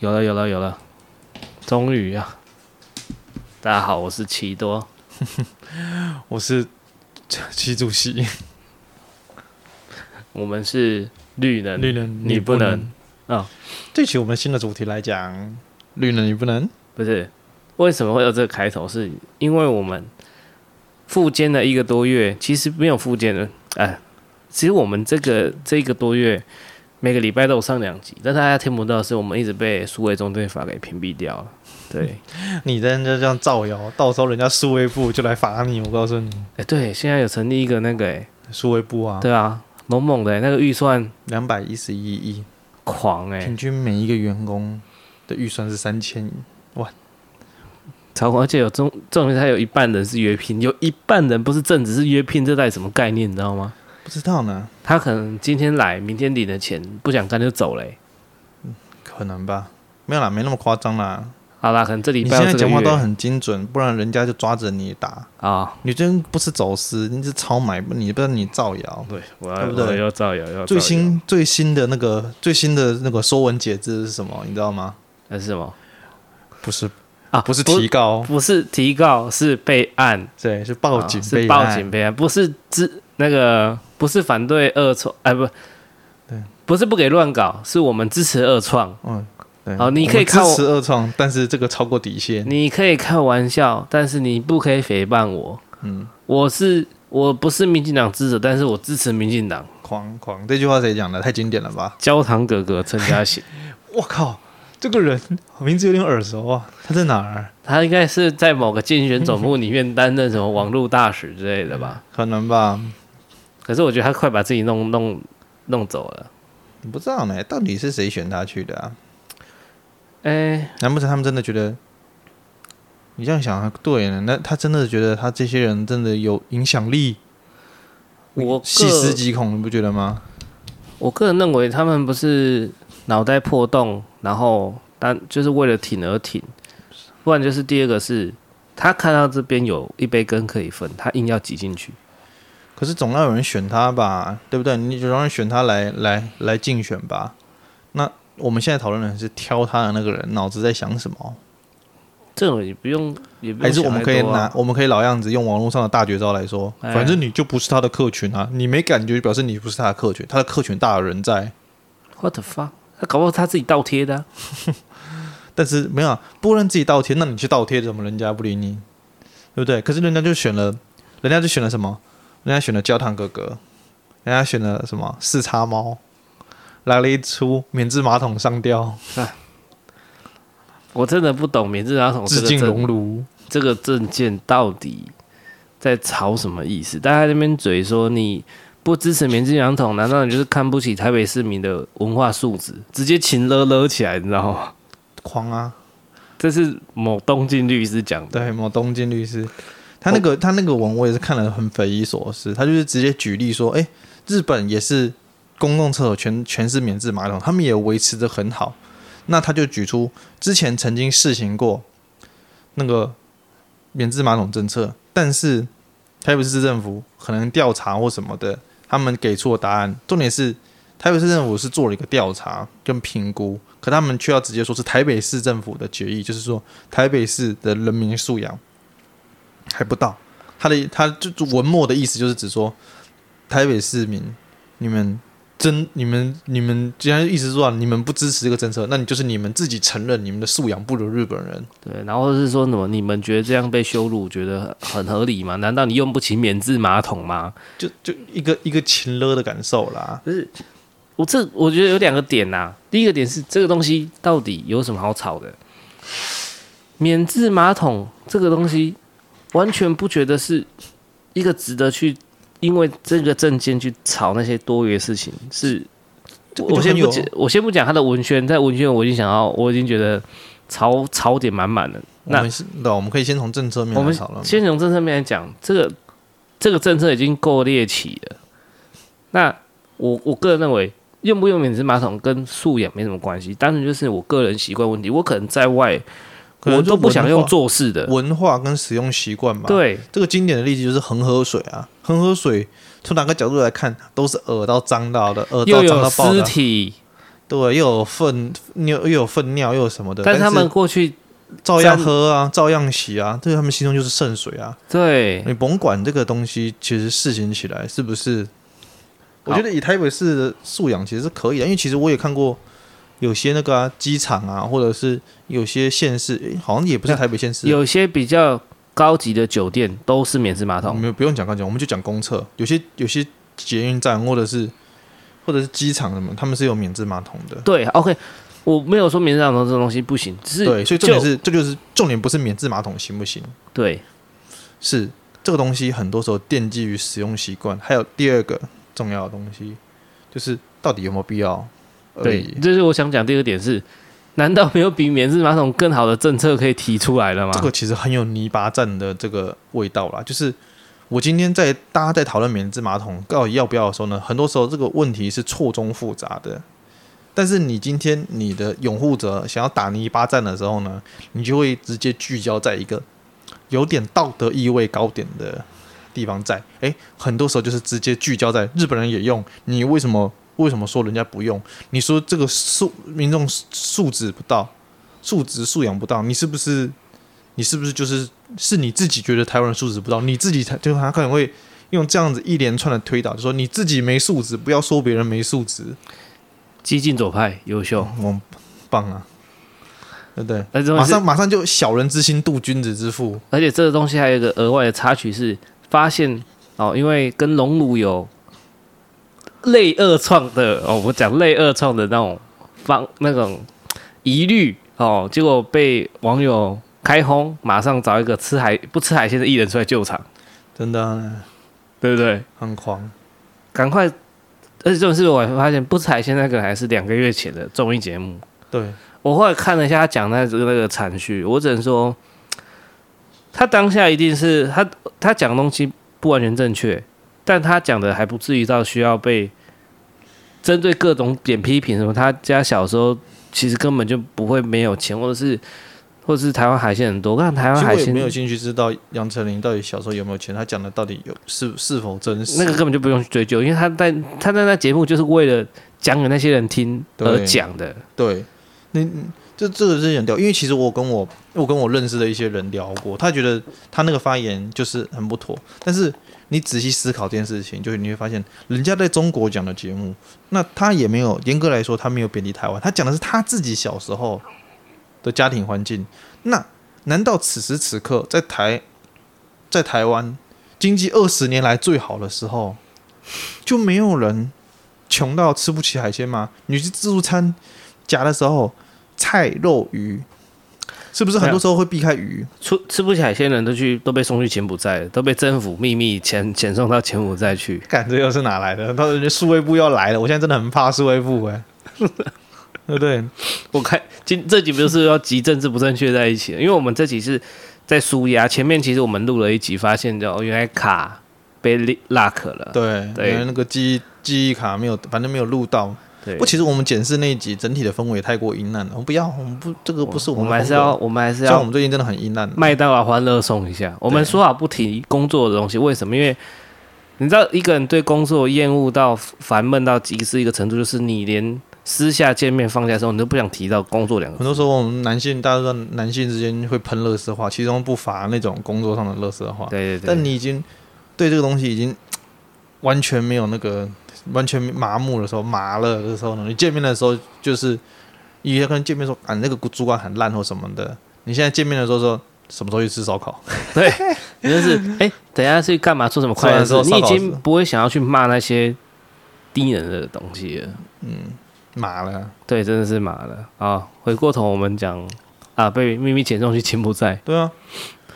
有了，有了，有了，终于啊！大家好，我是奇多，我是习主席，我们是绿能，绿能你不能啊！这期我们新的主题来讲，绿能你不能，不是？为什么会有这个开头？是因为我们复健了一个多月，其实没有复健的，哎，其实我们这个这一个多月。每个礼拜都有上两集，但大家听不到是，我们一直被数位中队法给屏蔽掉了。对，你在这样造谣，到时候人家数位部就来罚你。我告诉你，哎、欸，对，现在有成立一个那个哎，数位部啊，对啊，猛猛的那个预算两百一十一亿，狂哎，平均每一个员工的预算是三千亿，哇，超狂！而且有中重点，他有一半人是约聘，有一半人不是正职是约聘，这带什么概念？你知道吗？不知道呢，他可能今天来，明天领了钱，不想干就走嘞。可能吧，没有啦，没那么夸张啦。好啦，可能这里你现在讲话都很精准，不然人家就抓着你打啊、哦。你真不是走私，你是超买，你不知道你造谣，对，我要对不对？要造谣，要最新最新的那个最新的那个说文解字是什么？你知道吗？那是什么？不是啊，不是提告不，不是提告，是备案。对，是报警、哦，是报警备案，不是知那个。不是反对二创，哎，不，对，不是不给乱搞，是我们支持二创。嗯，对。好，你可以看我支持二创，但是这个超过底线。你可以开玩笑，但是你不可以诽谤我。嗯，我是我不是民进党支持，但是我支持民进党。狂狂，这句话谁讲的？太经典了吧？焦糖哥哥陈嘉行。我靠，这个人名字有点耳熟啊！他在哪儿？他应该是在某个竞选总部里面担任什么网络大使之类的吧？可能吧。可是我觉得他快把自己弄弄弄走了，不知道呢，到底是谁选他去的啊？哎、欸，难不成他们真的觉得你这样想对呢？那他真的觉得他这些人真的有影响力？我细思极恐，你不觉得吗？我个人认为他们不是脑袋破洞，然后但就是为了挺而挺，不然就是第二个是他看到这边有一杯羹可以分，他硬要挤进去。可是总要有人选他吧，对不对？你就让人选他来来来竞选吧。那我们现在讨论的是挑他的那个人脑子在想什么？这种也不用，也不用、啊、还是我们可以拿，我们可以老样子用网络上的大绝招来说，反正你就不是他的客群啊，你没感觉就表示你不是他的客群，他的客群大有人在。What the fuck？他搞不好他自己倒贴的、啊，但是没有、啊，不能自己倒贴，那你去倒贴怎么人家不理你？对不对？可是人家就选了，人家就选了什么？人家选了焦糖哥哥，人家选了什么四叉猫，来了一出免治马桶上吊。我真的不懂免治马桶这个政龙这个证件到底在吵什么意思？大家在那边嘴说你不支持免治马桶，难道你就是看不起台北市民的文化素质？直接情勒勒起来，你知道吗？狂啊！这是某东京律师讲的，对，某东京律师。他那个他那个文我也是看了很匪夷所思，他就是直接举例说，哎，日本也是公共厕所全全是免治马桶，他们也维持得很好。那他就举出之前曾经试行过那个免治马桶政策，但是台北市政府可能调查或什么的，他们给出的答案，重点是台北市政府是做了一个调查跟评估，可他们却要直接说是台北市政府的决议，就是说台北市的人民素养。还不到，他的他就文末的意思就是指说，台北市民，你们真你们你们既然意思说你们不支持这个政策，那你就是你们自己承认你们的素养不如日本人。对，然后是说什么？你们觉得这样被羞辱，觉得很合理吗？难道你用不起免治马桶吗？就就一个一个情勒的感受啦。不是，我这我觉得有两个点呐、啊。第一个点是这个东西到底有什么好吵的？免治马桶这个东西。完全不觉得是一个值得去，因为这个证件去吵那些多余的事情。是，我先不讲，我先不讲他的文宣，在文宣我已经想要，我已经觉得槽槽点满满了。那那我们可以先从政策面我们。先从政策面来讲，这个这个政策已经够猎奇了。那我我个人认为，用不用免治马桶跟素养没什么关系，单纯就是我个人习惯问题。我可能在外。我都不想用做事的文化跟使用习惯嘛。对，这个经典的例子就是恒河水啊，恒河水从哪个角度来看都是恶到脏到的，恶到脏到爆的。尸体，对，又有粪尿，又有粪尿，又有什么的。但是他们过去照样喝啊，照样洗啊，对他们心中就是圣水啊。对，你甭管这个东西，其实事情起来是不是？我觉得以台北市的素养其实是可以的，因为其实我也看过有些那个啊机场啊，或者是有些县市，好像也不是台北县市，有些比较高级的酒店都是免治马桶。没有，不用讲高级，我们就讲公厕，有些有些捷运站或者是或者是机场什么，他们是有免治马桶的。对，OK，我没有说免治马桶这种东西不行，只是对，所以重点是这就是重点，不是免治马桶行不行？对，是这个东西很多时候奠基于使用习惯，还有第二个。重要的东西就是到底有没有必要？对，这是我想讲第二点是，难道没有比免治马桶更好的政策可以提出来了吗？这个其实很有泥巴战的这个味道啦。就是我今天在大家在讨论免治马桶到底要不要的时候呢，很多时候这个问题是错综复杂的。但是你今天你的拥护者想要打泥巴战的时候呢，你就会直接聚焦在一个有点道德意味高点的。地方在诶，很多时候就是直接聚焦在日本人也用，你为什么为什么说人家不用？你说这个素民众素质不到，素质素养不到，你是不是你是不是就是是你自己觉得台湾人素质不到，你自己才就他可能会用这样子一连串的推导，就说你自己没素质，不要说别人没素质。激进左派优秀，我、嗯、棒啊，对不对？马上马上就小人之心度君子之腹，而且这个东西还有一个额外的插曲是。发现哦，因为跟隆乳有类二创的哦，我讲类二创的那种方那种疑虑哦，结果被网友开轰，马上找一个吃海不吃海鲜的艺人出来救场，真的、啊，对不对？很狂，赶快！而且这种事我还发现不吃海鲜那个还是两个月前的综艺节目。对，我后来看了一下他讲那个那个惨绪，我只能说。他当下一定是他他讲的东西不完全正确，但他讲的还不至于到需要被针对各种点批评什么。他家小时候其实根本就不会没有钱，或者是或者是台湾海鲜很多。我看台湾海鲜没有兴趣知道杨丞琳到底小时候有没有钱，他讲的到底有是是否真实？那个根本就不用去追究，因为他在他在那节目就是为了讲给那些人听而讲的。对，那。这这个是很屌，因为其实我跟我我跟我认识的一些人聊过，他觉得他那个发言就是很不妥。但是你仔细思考这件事情，就是你会发现，人家在中国讲的节目，那他也没有严格来说，他没有贬低台湾，他讲的是他自己小时候的家庭环境。那难道此时此刻在台在台湾经济二十年来最好的时候，就没有人穷到吃不起海鲜吗？你去自助餐夹的时候。菜肉鱼，是不是很多时候会避开鱼？出吃不起海鲜的人都去都被送去柬埔寨，都被政府秘密遣遣送到柬埔寨去。干，这又是哪来的？他说数位部要来了，我现在真的很怕数位部哎，对不对？我看今这集不就是要集政治不正确在一起了？因为我们这集是在输压，前面其实我们录了一集，发现哦，原来卡被 lock 了。对对，原来那个记忆记忆卡没有，反正没有录到。不，其实我们检视那一集整体的氛围也太过阴暗了。我们不要，我们不，这个不是我们。我们还是要，我们还是要。像我们最近真的很阴暗。麦当劳欢乐送一下。我们说好不提工作的东西，为什么？因为你知道，一个人对工作厌恶到烦闷到极致一个程度，就是你连私下见面放假的时候，你都不想提到工作两个字。很多时候，我们男性，大家都知道，男性之间会喷乐色话，其中不乏那种工作上的乐色话。对对对。但你已经对这个东西已经完全没有那个。完全麻木的时候，麻了的时候呢？你见面的时候就是，以前跟人见面说啊，那个主管很烂或什么的。你现在见面的时候说，什么时候去吃烧烤？对，你 就是哎、欸，等一下去干嘛？做什么快乐的时候，你已经不会想要去骂那些低能的东西了。嗯，麻了。对，真的是麻了啊！回过头我们讲啊，被秘密遣送去柬埔寨。对啊，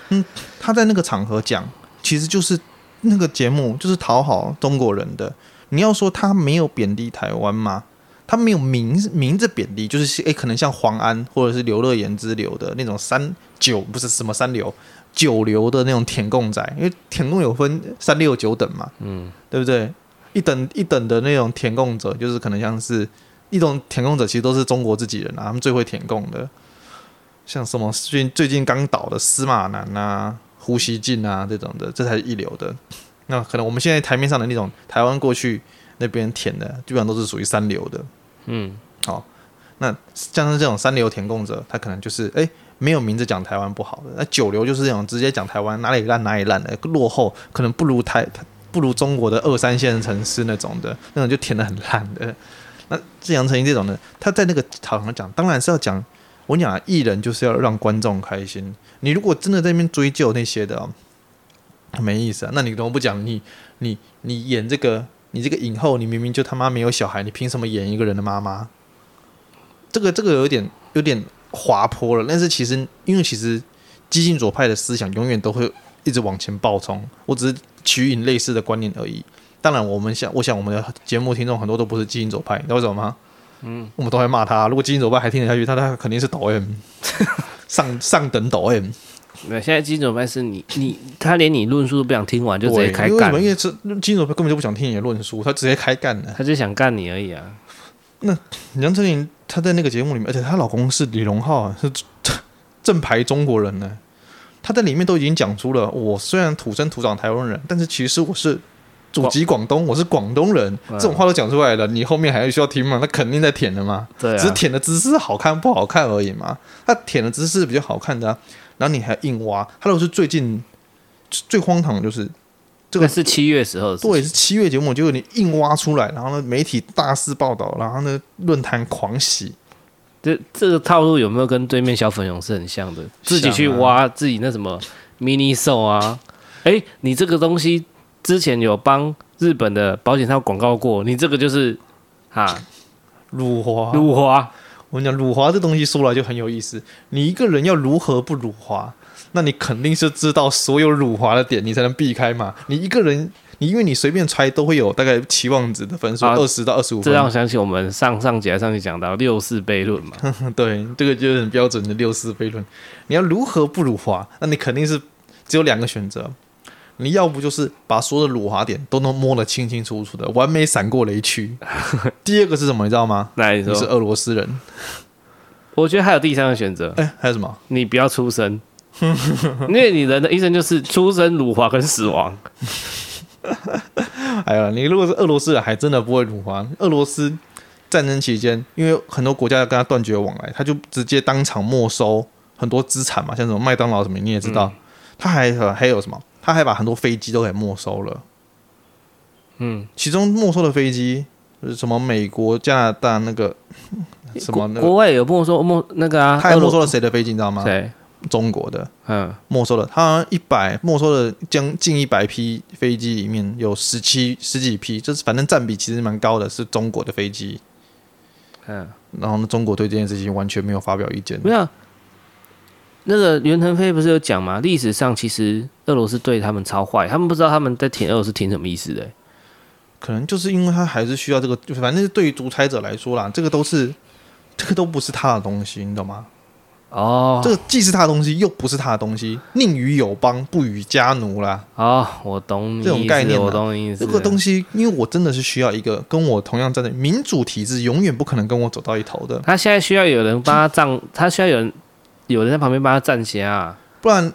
嗯，他在那个场合讲，其实就是那个节目就是讨好中国人的。你要说他没有贬低台湾吗？他没有明明着贬低，就是诶、欸，可能像黄安或者是刘乐言之流的那种三九，不是什么三流九流的那种舔共仔，因为舔共有分三六九等嘛，嗯，对不对？一等一等的那种舔共者，就是可能像是一种舔共者，其实都是中国自己人啊，他们最会舔共的，像什么最近最近刚倒的司马南啊、胡锡进啊这种的，这才是一流的。那可能我们现在台面上的那种台湾过去那边舔的，基本上都是属于三流的。嗯，好，那像是这种三流填供者，他可能就是哎、欸、没有名字讲台湾不好的。那九流就是这种直接讲台湾哪里烂哪里烂的，落后可能不如台不如中国的二三线城市那种的，那种就填的很烂的。那像杨丞琳这种呢，他在那个场上讲，当然是要讲。我讲啊，艺人就是要让观众开心。你如果真的在那边追究那些的、哦，没意思啊。那你怎么不讲？你你你演这个，你这个影后，你明明就他妈没有小孩，你凭什么演一个人的妈妈？这个这个有点有点滑坡了。但是其实，因为其实激进左派的思想永远都会一直往前暴冲。我只是取引类似的观念而已。当然，我们想，我想我们的节目听众很多都不是激进左派，你知道为什么吗？嗯，我们都会骂他。如果激进左派还听得下去，他他肯定是抖 M，上上等抖 M。那现在激进左派是你你他连你论述都不想听完就直接开干。因为这激进左派根本就不想听你的论述，他直接开干了。他就想干你而已啊。那杨丞琳她在那个节目里面，而且她老公是李荣浩啊，是正牌中国人呢。他在里面都已经讲出了，我虽然土生土长台湾人，但是其实我是。祖籍广东，我是广东人，这种话都讲出来了，你后面还需要听吗？那肯定在舔的嘛，对啊，只是舔的姿势好看不好看而已嘛。他舔的姿势比较好看的啊，然后你还硬挖。他如果是最近最荒唐的就是这个是七月时候，对，是七月节目，结果你硬挖出来，然后呢，媒体大肆报道，然后呢，论坛狂喜。这这个套路有没有跟对面小粉红是很像的？自己去挖自己那什么 mini show 啊？哎，你这个东西。之前有帮日本的保险套广告过，你这个就是哈辱华辱华。我跟你讲，辱华这东西说来就很有意思。你一个人要如何不辱华？那你肯定是知道所有辱华的点，你才能避开嘛。你一个人，你因为你随便猜都会有大概期望值的分数，二十到二十五分。这让我想起我们上上节上去讲到六四悖论嘛。对，这个就是很标准的六四悖论。你要如何不辱华？那你肯定是只有两个选择。你要不就是把所有的辱华点都能摸得清清楚楚的，完美闪过雷区。第二个是什么？你知道吗？那你是俄罗斯人。我觉得还有第三个选择。哎、欸，还有什么？你不要出生，因为你人的一生就是出生、辱华跟死亡。哎呀，你如果是俄罗斯人，还真的不会辱华。俄罗斯战争期间，因为很多国家要跟他断绝往来，他就直接当场没收很多资产嘛，像什么麦当劳什么，你也知道。嗯、他还还有什么？他还把很多飞机都给没收了，嗯，其中没收的飞机是什么？美国、加拿大那个 什么、那个？国外有没收没那个啊？他还没收了谁的飞机？你知道吗？谁？中国的，嗯，没收了。他一百没收了将近一百批飞机，里面有十七十几批，就是反正占比其实蛮高的，是中国的飞机。嗯，然后呢，中国对这件事情完全没有发表意见。没有。那个袁腾飞不是有讲吗？历史上其实俄罗斯对他们超坏，他们不知道他们在挺俄罗斯挺什么意思的、欸。可能就是因为他还是需要这个，就反正是对于独裁者来说啦，这个都是这个都不是他的东西，你懂吗？哦，这个既是他的东西，又不是他的东西，宁与友邦，不与家奴啦。哦，我懂你这种概念，我懂你意思。这个东西，因为我真的是需要一个跟我同样站在民主体制，永远不可能跟我走到一头的。他现在需要有人帮他站，他需要有人。有人在旁边帮他站起啊，不然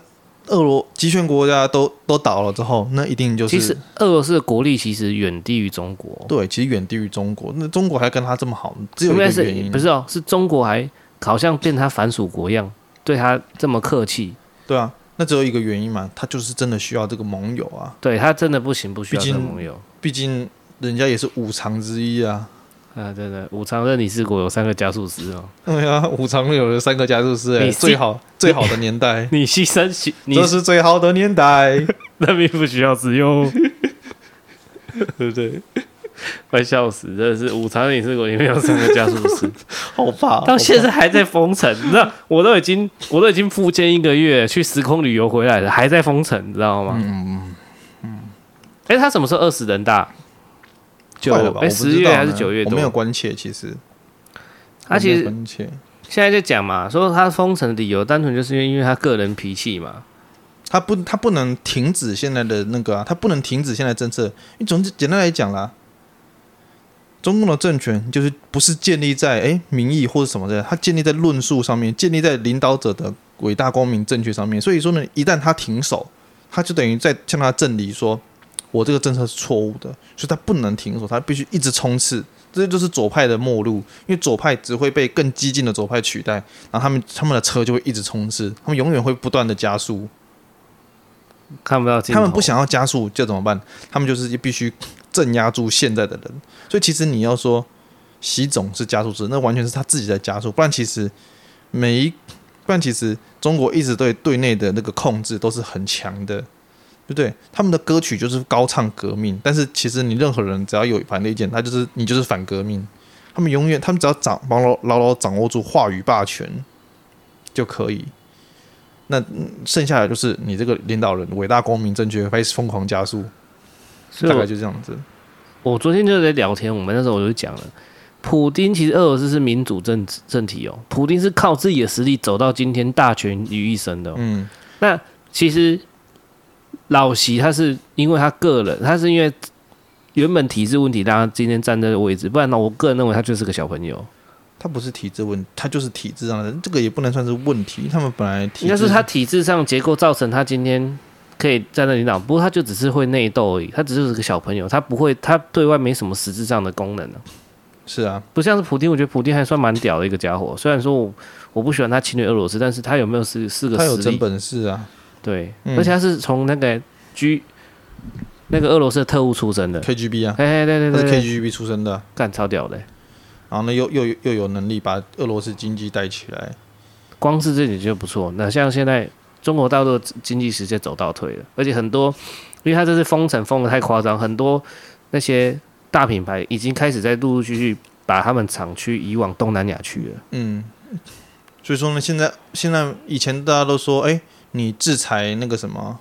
俄罗集权国家都都倒了之后，那一定就是。其实俄罗斯的国力其实远低于中国。对，其实远低于中国。那中国还跟他这么好，只有一个原因，不是哦？是中国还好像变他反属国一样，对他这么客气。对啊，那只有一个原因嘛，他就是真的需要这个盟友啊。对他真的不行，不需要这个盟友。毕竟人家也是五常之一啊。啊，对对，五常任理事国有三个加速师哦。对啊，五常有了三个加速师，哎，最好最好的年代，你牺牲，你这是最好的年代，那并不需要使用，对不对？快笑死！真的是五常任理事国里面有三个加速师，好怕，到现在还在封城，你知道？我都已经我都已经复健一个月，去时空旅游回来了，还在封城，你知道吗？嗯嗯嗯。哎，他什么时候二十人大？九哎，十月还是九月？我没有关切，其实他其实现在就讲嘛，说他封城的理由单纯就是因为因为他个人脾气嘛，他不他不能停止现在的那个啊，他不能停止现在政策。你总之简单来讲啦，中共的政权就是不是建立在哎民意或者什么的，他建立在论述上面，建立在领导者的伟大光明正确上面。所以说呢，一旦他停手，他就等于在向他证明说。我这个政策是错误的，所以他不能停手，他必须一直冲刺，这就是左派的末路，因为左派只会被更激进的左派取代，然后他们他们的车就会一直冲刺，他们永远会不断的加速，看不到。他们不想要加速，就怎么办？他们就是必须镇压住现在的人。所以其实你要说习总是加速者，那完全是他自己在加速，不然其实每一，不然其实中国一直对对内的那个控制都是很强的。对不对？他们的歌曲就是高唱革命，但是其实你任何人只要有反对意见，他就是你就是反革命。他们永远，他们只要掌牢牢牢牢掌握住话语霸权就可以。那剩下的就是你这个领导人伟大光明正确，开始疯狂加速，大概就这样子。我昨天就在聊天，我们那时候我就讲了，普丁其实俄罗斯是民主政政体哦，普丁是靠自己的实力走到今天大权于一身的。嗯，那其实。老习他是因为他个人，他是因为原本体制问题，让他今天站在这个位置。不然呢，我个人认为他就是个小朋友。他不是体制问题，他就是体制上的，这个也不能算是问题。他们本来体制应该是他体制上结构造成他今天可以站在领导，不过他就只是会内斗而已。他只是个小朋友，他不会，他对外没什么实质上的功能呢。是啊，不像是普丁，我觉得普丁还算蛮屌的一个家伙。虽然说我我不喜欢他侵略俄罗斯，但是他有没有是是个？他有真本事啊。对，嗯、而且他是从那个 G 那个俄罗斯的特务出身的 KGB 啊，嘿嘿对对对，他是 KGB 出身的，干超屌的。然后呢，又又又有能力把俄罗斯经济带起来，光是这点就不错。那像现在中国大陆经济直接走倒退了，而且很多，因为他这次封城封的太夸张，很多那些大品牌已经开始在陆陆续续把他们厂区移往东南亚去了。嗯，所以说呢，现在现在以前大家都说，哎。你制裁那个什么，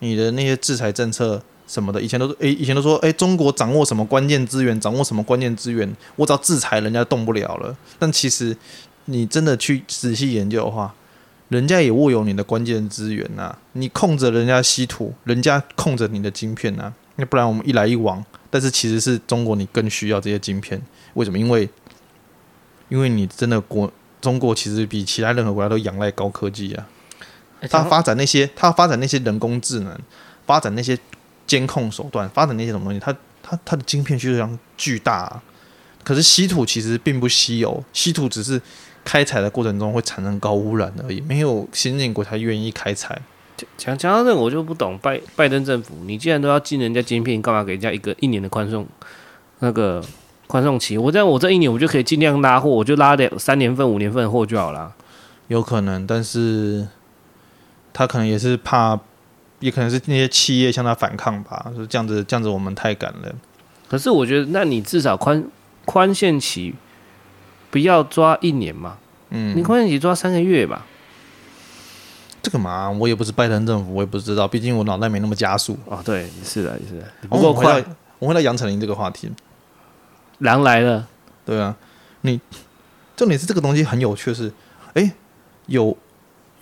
你的那些制裁政策什么的，以前都是诶，以前都说诶，中国掌握什么关键资源，掌握什么关键资源，我只要制裁人家动不了了。但其实你真的去仔细研究的话，人家也握有你的关键资源呐。你控着人家稀土，人家控着你的晶片呐。那不然我们一来一往，但是其实是中国你更需要这些晶片，为什么？因为因为你真的国中国其实比其他任何国家都仰赖高科技啊。他发展那些，他发展那些人工智能，发展那些监控手段，发展那些什么东西，他他他的晶片需求量巨大啊。可是稀土其实并不稀有，稀土只是开采的过程中会产生高污染而已，没有先进国才愿意开采。讲讲到这个，我就不懂拜拜登政府，你既然都要进人家晶片，干嘛给人家一个一年的宽松那个宽松期？我这样我这一年我就可以尽量拉货，我就拉两三年份、五年份的货就好了。有可能，但是。他可能也是怕，也可能是那些企业向他反抗吧，说这样子这样子我们太赶了。可是我觉得，那你至少宽宽限期不要抓一年嘛，嗯，你宽限期抓三个月吧。这个嘛，我也不是拜登政府，我也不知道，毕竟我脑袋没那么加速。哦，对，是的，是的。不过回到我回到杨丞琳这个话题，狼来了。对啊，你重点是这个东西很有趣是，是哎有。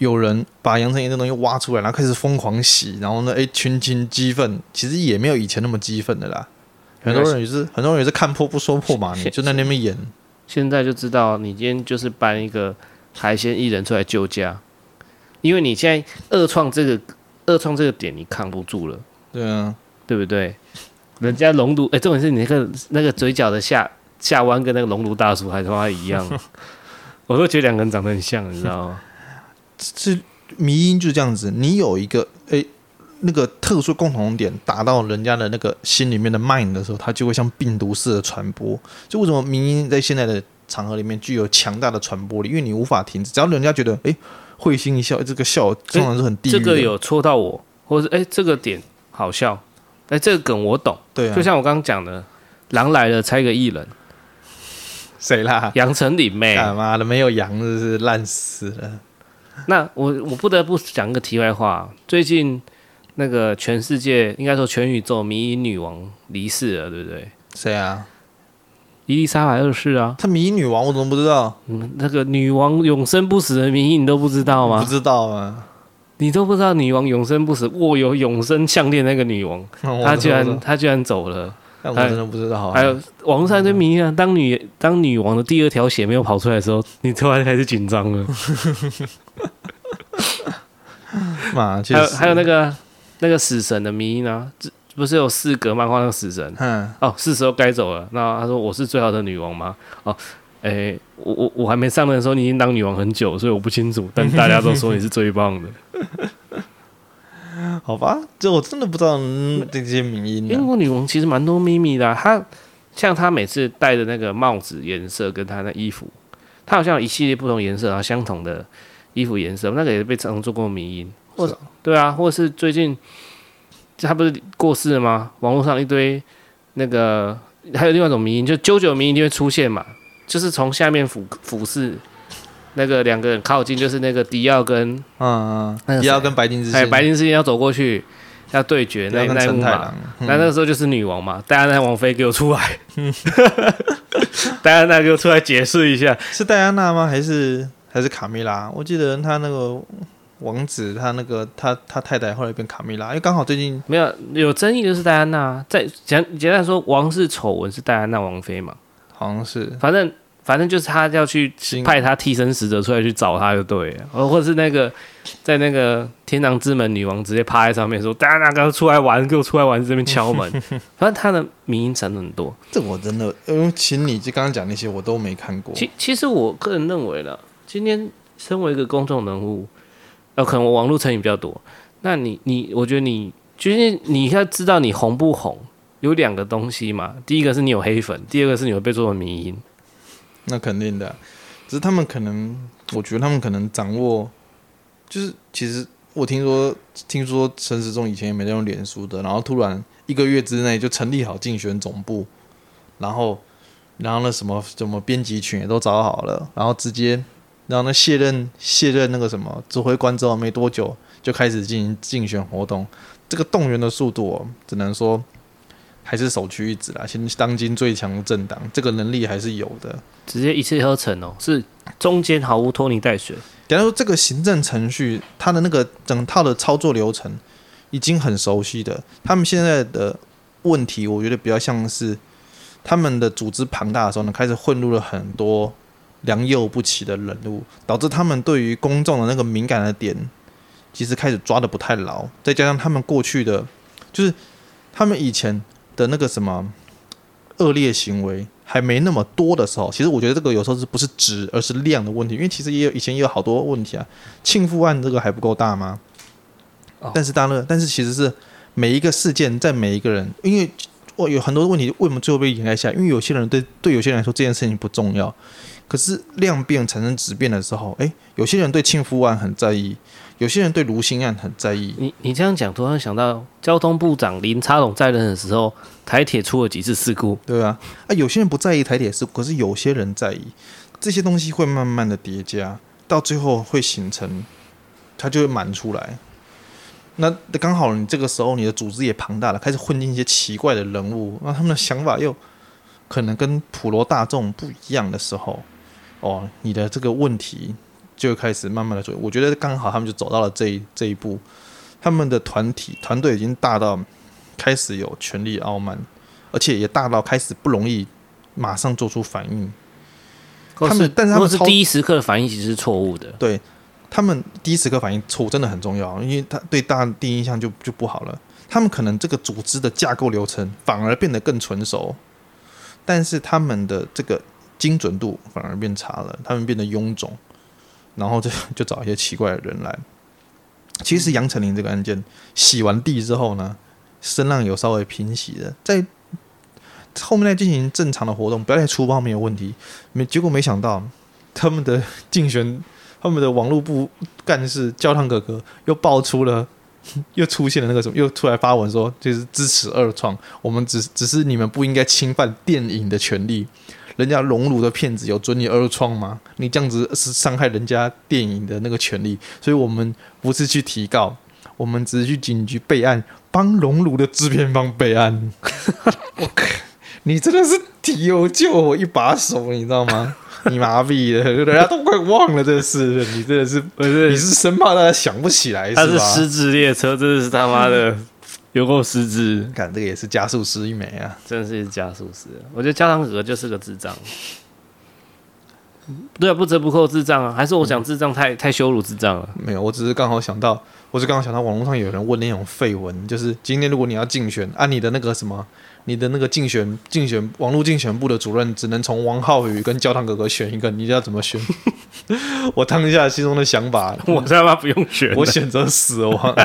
有人把杨丞琳这东西挖出来，然后开始疯狂洗，然后呢，哎，群情激愤，其实也没有以前那么激愤的啦。很多人也是，很多人也是看破不说破嘛，你就在那边演。现在就知道你今天就是搬一个海鲜艺人出来救驾，因为你现在二创这个二创这个点你扛不住了。对啊，对不对？人家龙毒，哎，重点是你那个那个嘴角的下下弯跟那个龙毒大叔还他妈一样，我都觉得两个人长得很像，你知道吗？是迷因就是这样子，你有一个诶、欸、那个特殊共同点打到人家的那个心里面的 mind 的时候，它就会像病毒似的传播。就为什么迷因在现在的场合里面具有强大的传播力？因为你无法停止，只要人家觉得诶会心一笑，这个笑通常是很低。这个有戳到我，或者是诶这个点好笑，诶这个梗我懂。对、啊，就像我刚刚讲的，狼来了猜个艺人，谁啦？杨丞琳妹，他妈的没有杨，是是烂死了。那我我不得不讲个题外话，最近那个全世界应该说全宇宙迷因女王离世了，对不对？谁啊？伊丽莎白二世啊。她迷因女王，我怎么不知道？嗯，那个女王永生不死的迷因你都不知道吗？不知道啊。你都不知道女王永生不死，握有永生项链那个女王，她居然她居然走了。但我真的不知道。还有网络上就迷啊，当女当女王的第二条血没有跑出来的时候，你突然开始紧张了。嘛，还有还有那个那个死神的迷呢啊，不是有四格漫画那个死神？嗯，哦，是时候该走了。那他说我是最好的女王吗？哦，哎、欸，我我我还没上任的时候，你已经当女王很久，所以我不清楚。但大家都说你是最棒的。好吧，这我真的不知道、嗯、这些名音、啊。英国女王其实蛮多秘密的、啊，她像她每次戴的那个帽子颜色跟她的衣服，她好像有一系列不同颜色然后相同的衣服颜色，那个也被称作过迷因。或者、啊、对啊，或者是最近她不是过世了吗？网络上一堆那个还有另外一种迷因，就啾啾迷因就会出现嘛，就是从下面俯俯视。那个两个人靠近，就是那个迪奥跟嗯嗯，迪奥跟白金之哎，白金之间要走过去要对决，那那一幕嘛，那那个时候就是女王嘛，戴安娜王妃给我出来，戴安娜给我出来解释一下，是戴安娜吗？还是还是卡米拉？我记得他那个王子，他那个他他太太后来变卡米拉，因为刚好最近没有有争议，就是戴安娜。在简简单说，王室丑闻是戴安娜王妃嘛，好像是，反正。反正就是他要去派他替身使者出来去找他就对了，或者是那个在那个天堂之门女王直接趴在上面说：“大家大家出来玩，给我出来玩，这边敲门。”反正他的名音层很多。这我真的，因为请你就刚刚讲那些我都没看过。其其实我个人认为呢，今天身为一个公众人物，呃，可能我网络成瘾比较多。那你你，我觉得你就是你要知道你红不红，有两个东西嘛。第一个是你有黑粉，第二个是你会被做成名音。那肯定的，只是他们可能，我觉得他们可能掌握，就是其实我听说，听说陈时中以前也没在用脸书的，然后突然一个月之内就成立好竞选总部，然后，然后那什么什么编辑群也都找好了，然后直接，然后呢卸任卸任那个什么指挥官之后没多久就开始进行竞选活动，这个动员的速度哦，只能说。还是首屈一指啦，现当今最强政党，这个能力还是有的。直接一气呵成哦，是中间毫无拖泥带水。等于说，这个行政程序，它的那个整套的操作流程已经很熟悉的。他们现在的问题，我觉得比较像是他们的组织庞大的时候呢，开始混入了很多良莠不齐的人物，导致他们对于公众的那个敏感的点，其实开始抓的不太牢。再加上他们过去的，就是他们以前。的那个什么恶劣行为还没那么多的时候，其实我觉得这个有时候是不是值而是量的问题，因为其实也有以前也有好多问题啊。庆父案这个还不够大吗？哦、但是当然，但是其实是每一个事件在每一个人，因为我有很多问题为什么最后被掩盖下来？因为有些人对对有些人来说这件事情不重要，可是量变产生质变的时候，诶，有些人对庆父案很在意。有些人对卢新案很在意。你你这样讲，突然想到交通部长林佳龙在任的时候，台铁出了几次事故。对啊，啊，有些人不在意台铁事故，可是有些人在意。这些东西会慢慢的叠加，到最后会形成，它就会满出来。那刚好你这个时候你的组织也庞大了，开始混进一些奇怪的人物，那他们的想法又可能跟普罗大众不一样的时候，哦，你的这个问题。就开始慢慢的做，我觉得刚好他们就走到了这一这一步，他们的团体团队已经大到开始有权力傲慢，而且也大到开始不容易马上做出反应。他们，但是他们是第一时刻的反应其实是错误的。对，他们第一时刻反应错误真的很重要，因为他对大家第一印象就就不好了。他们可能这个组织的架构流程反而变得更纯熟，但是他们的这个精准度反而变差了，他们变得臃肿。然后就 就找一些奇怪的人来。其实杨丞琳这个案件洗完地之后呢，声浪有稍微平息的，在后面在进行正常的活动，不要再出包没有问题。没结果没想到他们的竞选，他们的网络部干事焦糖哥哥又爆出了，又出现了那个什么，又出来发文说就是支持二创，我们只只是你们不应该侵犯电影的权利。人家熔炉的片子有准你二创吗？你这样子是伤害人家电影的那个权利，所以我们不是去提告，我们只是去警局备案，帮熔炉的制片方备案。我靠，你真的是提油救我一把手，你知道吗？你麻痹了，人家都快忘了这事，你真的是不是？你是生怕大家想不起来？他是失智列车，真的是他妈的。有够失智，看这个也是加速师一枚啊！真的是加速师，我觉得焦糖哥哥就是个智障。对啊，不折不扣智障啊，还是我讲智障太、嗯、太羞辱智障了？没有，我只是刚好想到，我是刚好想到网络上有人问那种废文，就是今天如果你要竞选，按、啊、你的那个什么，你的那个竞选竞选网络竞选部的主任只能从王浩宇跟焦糖哥哥选一个，你要怎么选？我当下心中的想法，我他妈不用选，我选择死亡。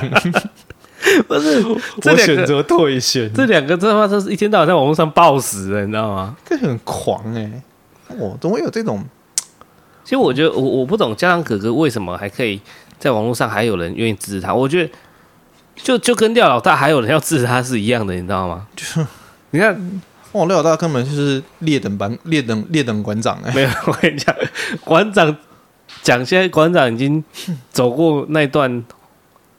不是，我选择退选。这两个他妈都是一天到晚在网络上暴死的，你知道吗？这很狂哎、欸！哦，怎么会有这种？其实我觉得我我不懂，家长哥哥为什么还可以在网络上还有人愿意支持他？我觉得就就跟廖老大还有人要支持他是一样的，你知道吗？就是你看，哦，廖老大根本就是劣等班、劣等劣等馆长哎、欸！没有，我跟你讲，馆长讲，现在馆长已经走过那段。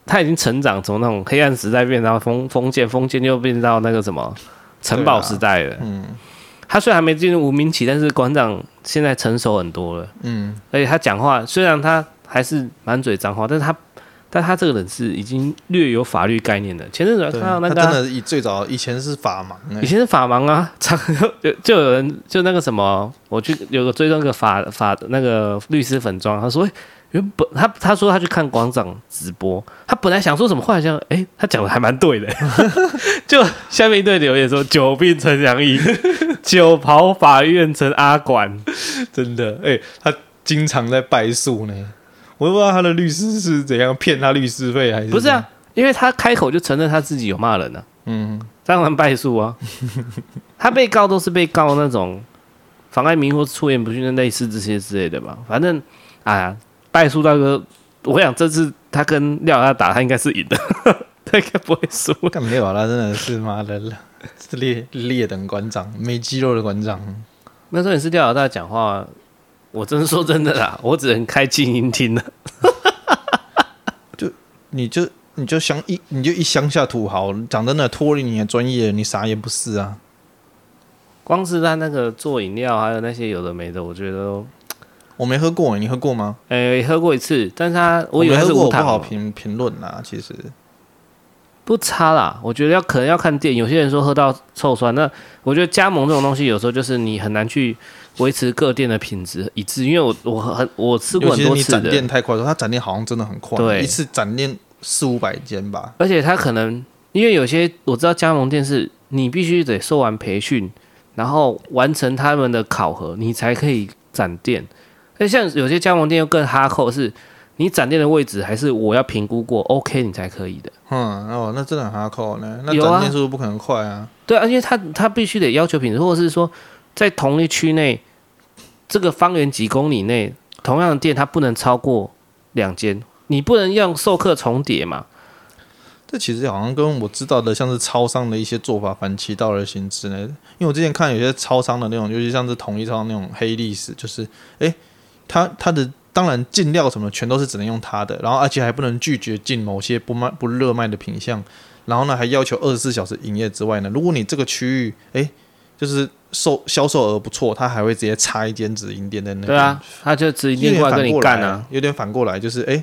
他已经成长，从那种黑暗时代变到封封建，封建又变到那个什么城堡时代了。嗯，他虽然还没进入无名期，但是馆长现在成熟很多了。嗯，而且他讲话虽然他还是满嘴脏话，但是他，但他这个人是已经略有法律概念的。前阵子看到那个，他真的以最早以前是法盲、欸，以前是法盲啊，就就有人就那个什么，我去有个追踪个法法那个律师粉装，他说。原本他他说他去看馆长直播，他本来想说什么，后来想，哎，他讲的还蛮对的。就下面一堆留言说：“久病成良医，久跑法院成阿管。”真的，哎，他经常在败诉呢。我都不知道他的律师是怎样骗他律师费，还是不是啊？因为他开口就承认他自己有骂人呢、啊。嗯，当然败诉啊。他被告都是被告那种妨碍名誉、出言不逊的类似这些之类的吧。反正，哎呀。败诉大哥，我想这次他跟廖老大打，他应该是赢的，他应该不会输。干廖老大真的是妈的，是劣劣等馆长，没肌肉的馆长。那时候你是廖老大讲话，我真说真的啦，我只能开静音听了。就你就你就乡一你就一乡下土豪，讲真的脱离你的专业，你啥也不是啊。光是他那个做饮料，还有那些有的没的，我觉得。我没喝过，你喝过吗？诶、欸，喝过一次，但是他我以为是无糖，不好评评论啦。其实不差啦，我觉得要可能要看店，有些人说喝到臭酸，那我觉得加盟这种东西有时候就是你很难去维持各店的品质一致，因为我我很我吃过很多次的，展店太快了，他展店好像真的很快，对，一次展店四五百间吧。而且他可能因为有些我知道加盟店是你必须得受完培训，然后完成他们的考核，你才可以展店。那像有些加盟店又更哈扣，是你展店的位置还是我要评估过 OK 你才可以的。嗯哦，那真的很哈扣呢。那展店是不是不可能快啊？啊对，而且他他必须得要求品质，或者是说在同一区内这个方圆几公里内，同样的店它不能超过两间，你不能让授课重叠嘛。这其实好像跟我知道的像是超商的一些做法反其道而行之呢。因为我之前看有些超商的那种，尤其像是统一超商那种黑历史，就是哎。他他的当然进料什么全都是只能用他的，然后而且还不能拒绝进某些不卖不热卖的品项，然后呢还要求二十四小时营业之外呢，如果你这个区域哎就是售销售额不错，他还会直接插一间直营店在那。对啊，他就直营店过来跟你干啊，有点反过来就是哎，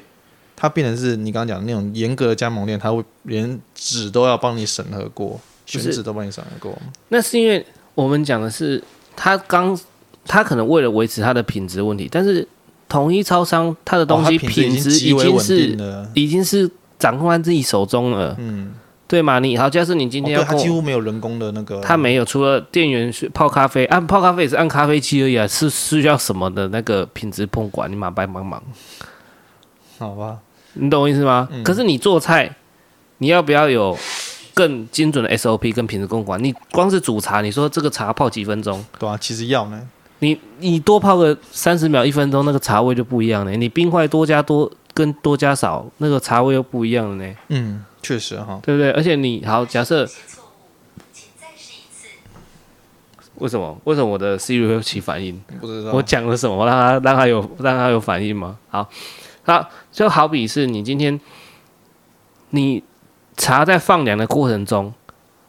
他变成是你刚刚讲的那种严格的加盟店，他会连纸都要帮你审核过，选址都帮你审核过。那是因为我们讲的是他刚。他可能为了维持他的品质问题，但是统一超商他的东西品质已经是已经是掌控在自己手中了，嗯，对吗？你好，假设你今天要、哦，他几乎没有人工的那个，他没有，除了店员泡咖啡，按、啊、泡咖啡也是按咖啡机而已啊，是需要什么的那个品质控管，你马帮帮忙，好吧？你懂我意思吗？嗯、可是你做菜，你要不要有？更精准的 SOP 跟品质控管，你光是煮茶，你说这个茶泡几分钟？对啊，其实要呢。你你多泡个三十秒、一分钟，那个茶味就不一样了。你冰块多加多跟多加少，那个茶味又不一样了呢。嗯，确实哈，对不对？而且你好，假设，为什么？为什么我的 Siri 会起反应？不知道我讲了什么，让他让他有让他有反应吗？好，好，就好比是你今天你。茶在放凉的过程中，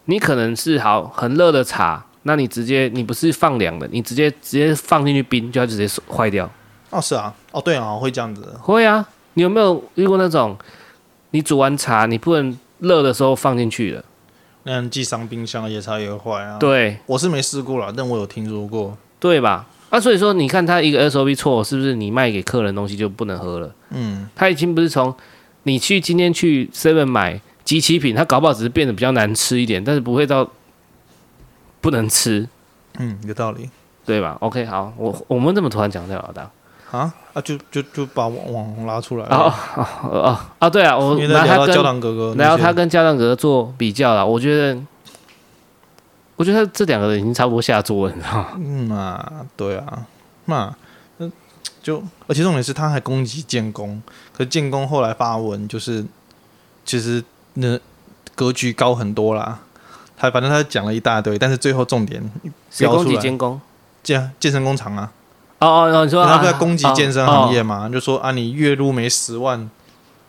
你可能是好很热的茶，那你直接你不是放凉的，你直接直接放进去冰，就要直接坏掉。哦，是啊，哦对啊，会这样子。会啊，你有没有遇过那种，你煮完茶你不能热的时候放进去的？那样既伤冰箱，也茶也会坏啊。对，我是没试过了，但我有听说过，对吧？啊，所以说你看他一个 SOP 错，是不是你卖给客人东西就不能喝了？嗯，他已经不是从你去今天去 Seven 买即期品，他搞不好只是变得比较难吃一点，但是不会到不能吃。嗯，有道理，对吧？OK，好，我我们怎么突然讲这老大？啊啊，就就就把网网红拉出来哦哦哦啊，对啊，我拿他跟焦糖哥哥，然后他跟焦糖哥哥做比较了，我觉得。我觉得这两个人已经差不多下桌了，你知道吗？嗯啊，对啊，那那就而且重点是他还攻击建工，可是建工后来发文就是，其实那格局高很多啦。他反正他讲了一大堆，但是最后重点谁攻击建工？健健身工厂啊！哦哦，你说他不在攻击健身行业嘛？就说啊，你月入没十万。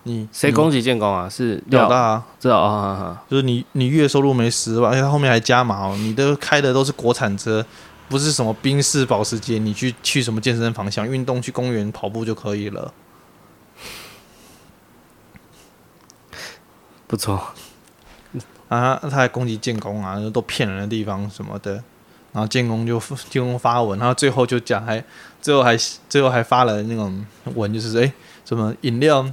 你谁攻击建工啊？是老大啊，知道啊？就是你，你月收入没十万，而且他后面还加码哦。你都开的都是国产车，不是什么宾士、保时捷。你去去什么健身房想运动，去公园跑步就可以了。不错啊，他还攻击建工啊，都骗人的地方什么的。然后建工就建工发文，然后最后就讲，还最后还最后还发了那种文，就是哎，什么饮料。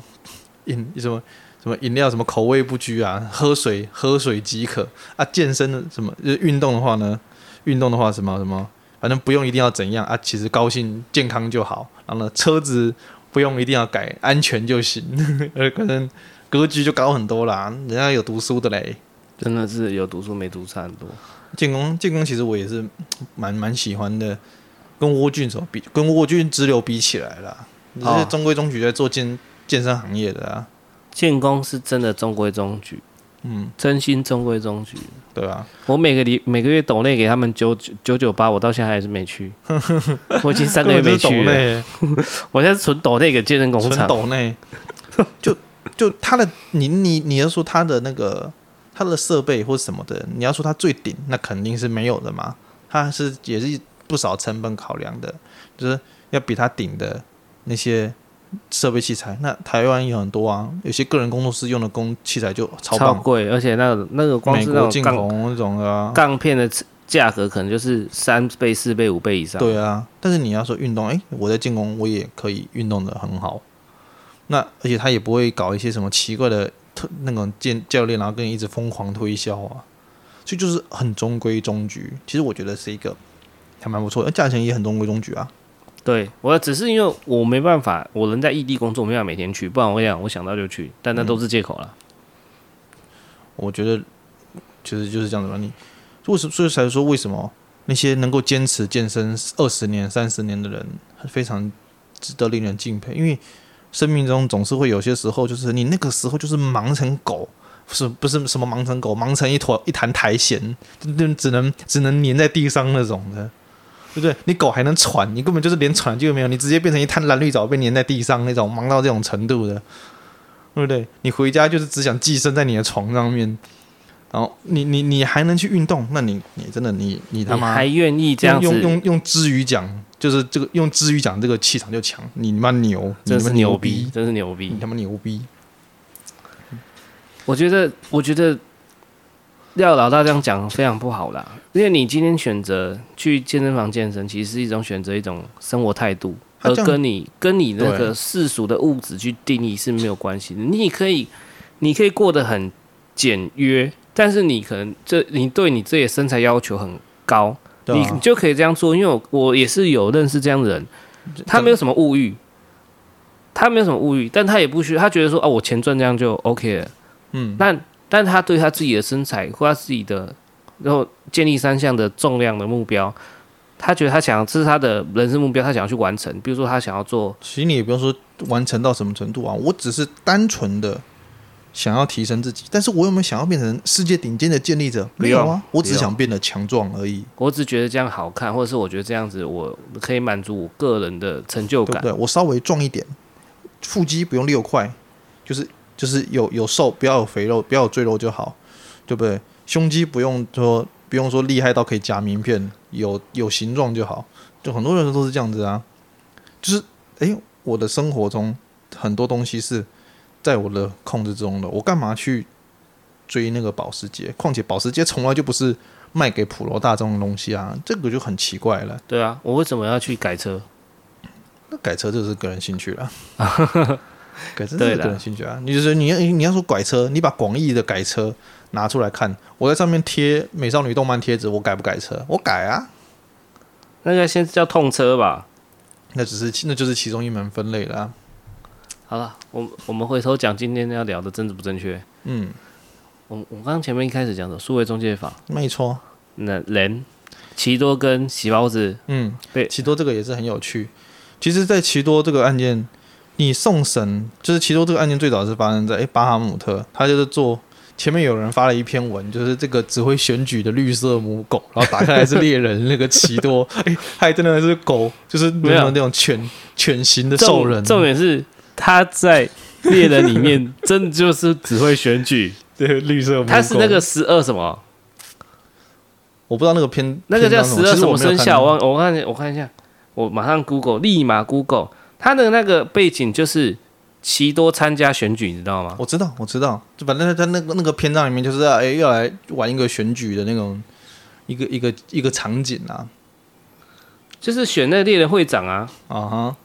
饮什么什么饮料什么口味不拘啊，喝水喝水即可啊。健身的什么就是运动的话呢？运动的话什么什么，反正不用一定要怎样啊。其实高兴健康就好。然后呢，车子不用一定要改，安全就行。呃，可能格局就高很多啦。人家有读书的嘞，真的是有读书没读差很多。建工建工其实我也是 蛮蛮喜欢的，跟沃俊什么比，跟沃俊直流比起来啦，你是中规中矩在做健。健身行业的啊，建工是真的中规中矩，嗯，真心中规中矩，对啊，我每个礼每个月抖内给他们九九九九八，我到现在还是没去，我已经三个月没去了。我现在是纯抖内给健身工厂，纯抖内，就就他的，你你你要说他的那个他的设备或什么的，你要说它最顶，那肯定是没有的嘛。它是也是不少成本考量的，就是要比它顶的那些。设备器材，那台湾有很多啊，有些个人工作室用的工器材就超贵，而且那个那个光是那种进口那种的钢、啊、片的价格，可能就是三倍、四倍、五倍以上。对啊，但是你要说运动，哎、欸，我在进攻，我也可以运动的很好。那而且他也不会搞一些什么奇怪的特那种健教练，然后跟你一直疯狂推销啊，所以就是很中规中矩。其实我觉得是一个还蛮不错，而价钱也很中规中矩啊。对，我只是因为我没办法，我人在异地工作，没办法每天去，不然我想我想到就去，但那都是借口了、嗯。我觉得其实就是这样子吧。你为什么所以才说为什么那些能够坚持健身二十年、三十年的人，非常值得令人敬佩？因为生命中总是会有些时候，就是你那个时候就是忙成狗，是不是什么忙成狗，忙成一坨一滩苔藓，就只能只能粘在地上那种的。对不对？你狗还能喘，你根本就是连喘就没有，你直接变成一滩蓝绿藻被粘在地上那种，忙到这种程度的，对不对？你回家就是只想寄生在你的床上面，然后你你你还能去运动，那你你真的你你他妈还愿意这样子用用用之语讲，就是这个用之语讲这个气场就强，你妈牛，真是牛逼，真是牛逼，你他妈牛逼！我觉得，我觉得。廖老大这样讲非常不好啦，因为你今天选择去健身房健身，其实是一种选择，一种生活态度，而跟你跟你那个世俗的物质去定义是没有关系的。你可以，你可以过得很简约，但是你可能这你对你自己的身材要求很高，你就可以这样做。因为我我也是有认识这样的人，他没有什么物欲，他没有什么物欲，但他也不需要，他觉得说啊，我钱赚这样就 OK 了，嗯，但。但他对他自己的身材或他自己的，然后建立三项的重量的目标，他觉得他想这是他的人生目标，他想要去完成。比如说他想要做，其实你也不用说完成到什么程度啊，我只是单纯的想要提升自己，但是我有没有想要变成世界顶尖的建立者？没有啊，我只想变得强壮而已。我只觉得这样好看，或者是我觉得这样子我可以满足我个人的成就感。对，对，我稍微壮一点，腹肌不用六块，就是。就是有有瘦，不要有肥肉，不要有赘肉就好，对不对？胸肌不用说不用说厉害到可以夹名片，有有形状就好。就很多人都是这样子啊，就是诶，我的生活中很多东西是在我的控制中的，我干嘛去追那个保时捷，况且保时捷从来就不是卖给普罗大众的东西啊，这个就很奇怪了。对啊，我为什么要去改车？那改车就是个人兴趣了。改车是个人兴趣啊。你就是你要你要说改车，你把广义的改车拿出来看，我在上面贴美少女动漫贴纸，我改不改车？我改啊。那个先叫痛车吧。那只是那就是其中一门分类了啊。好了，我我们回头讲今天要聊的政治不正确。嗯，我我刚刚前面一开始讲的数位中介法，没错。那人奇多跟喜包子，嗯，对，奇多这个也是很有趣。其实，在奇多这个案件，你送审就是奇多这个案件最早是发生在诶巴哈姆特，他就是做前面有人发了一篇文，就是这个指挥选举的绿色母狗，然后打开来是猎人那个奇多，诶，还真的是狗，就是没有那种犬犬型的兽人。重点是。他在猎人里面真的就是只会选举，对绿色。他是那个十二什么？我不知道那个偏那个叫十二什么生肖？我我看我看一下，我马上 Google，立马 Google。他的那个背景就是奇多参加选举，你知道吗？我知道，我知道。就反正他那个那个篇章里面就是哎要来玩一个选举的那种一个一个一个场景啊，就是选那个猎人会长啊。啊哈。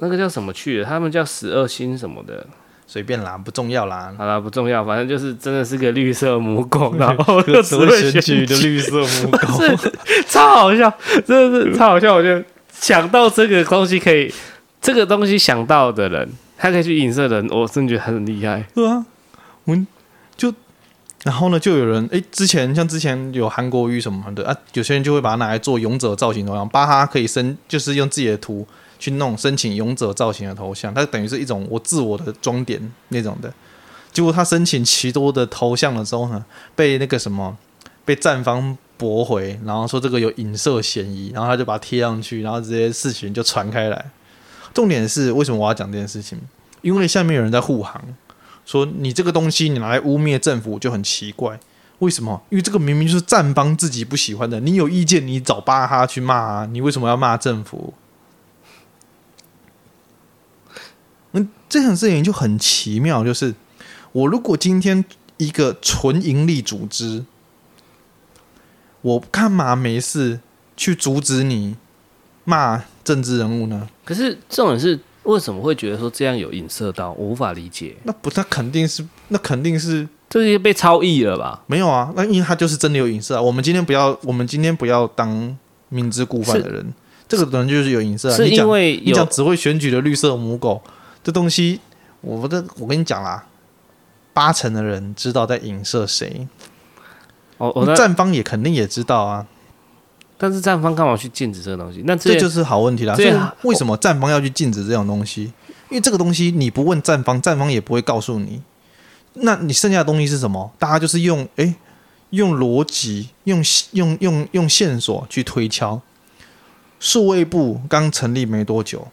那个叫什么去了？他们叫十二星什么的，随便啦，不重要啦。好啦，不重要，反正就是真的是个绿色母狗，然后只会选举的绿色母狗，超好笑，真的是超好笑。我觉得想到这个东西可以，这个东西想到的人，他可以去影射人，我真的觉得很厉害。对啊，我们就然后呢，就有人哎、欸，之前像之前有韩国瑜什么的啊，有些人就会把它拿来做勇者造型然后，巴哈可以生，就是用自己的图。去弄申请勇者造型的头像，它等于是一种我自我的装点那种的。结果他申请奇多的头像的时候呢，被那个什么被站方驳回，然后说这个有影射嫌疑，然后他就把它贴上去，然后这些事情就传开来。重点是为什么我要讲这件事情？因为下面有人在护航，说你这个东西你拿来污蔑政府就很奇怪。为什么？因为这个明明就是站方自己不喜欢的，你有意见你找巴哈去骂啊，你为什么要骂政府？那这件事情就很奇妙，就是我如果今天一个纯盈利组织，我干嘛没事去阻止你骂政治人物呢？可是这种人是为什么会觉得说这样有影射到？我无法理解。那不，那肯定是，那肯定是这些被超译了吧？没有啊，那因为他就是真的有影射啊。我们今天不要，我们今天不要当明知故犯的人。这个人就是有影射啊。是因为你讲只会选举的绿色母狗。这东西，我的我跟你讲啦，八成的人知道在影射谁。哦，我站方也肯定也知道啊。但是站方干嘛去禁止这个东西？那这就是好问题啦。所以为什么站方要去禁止这种东西？因为这个东西你不问站方，站方也不会告诉你。那你剩下的东西是什么？大家就是用诶，用逻辑，用用用用线索去推敲。数位部刚成立没多久。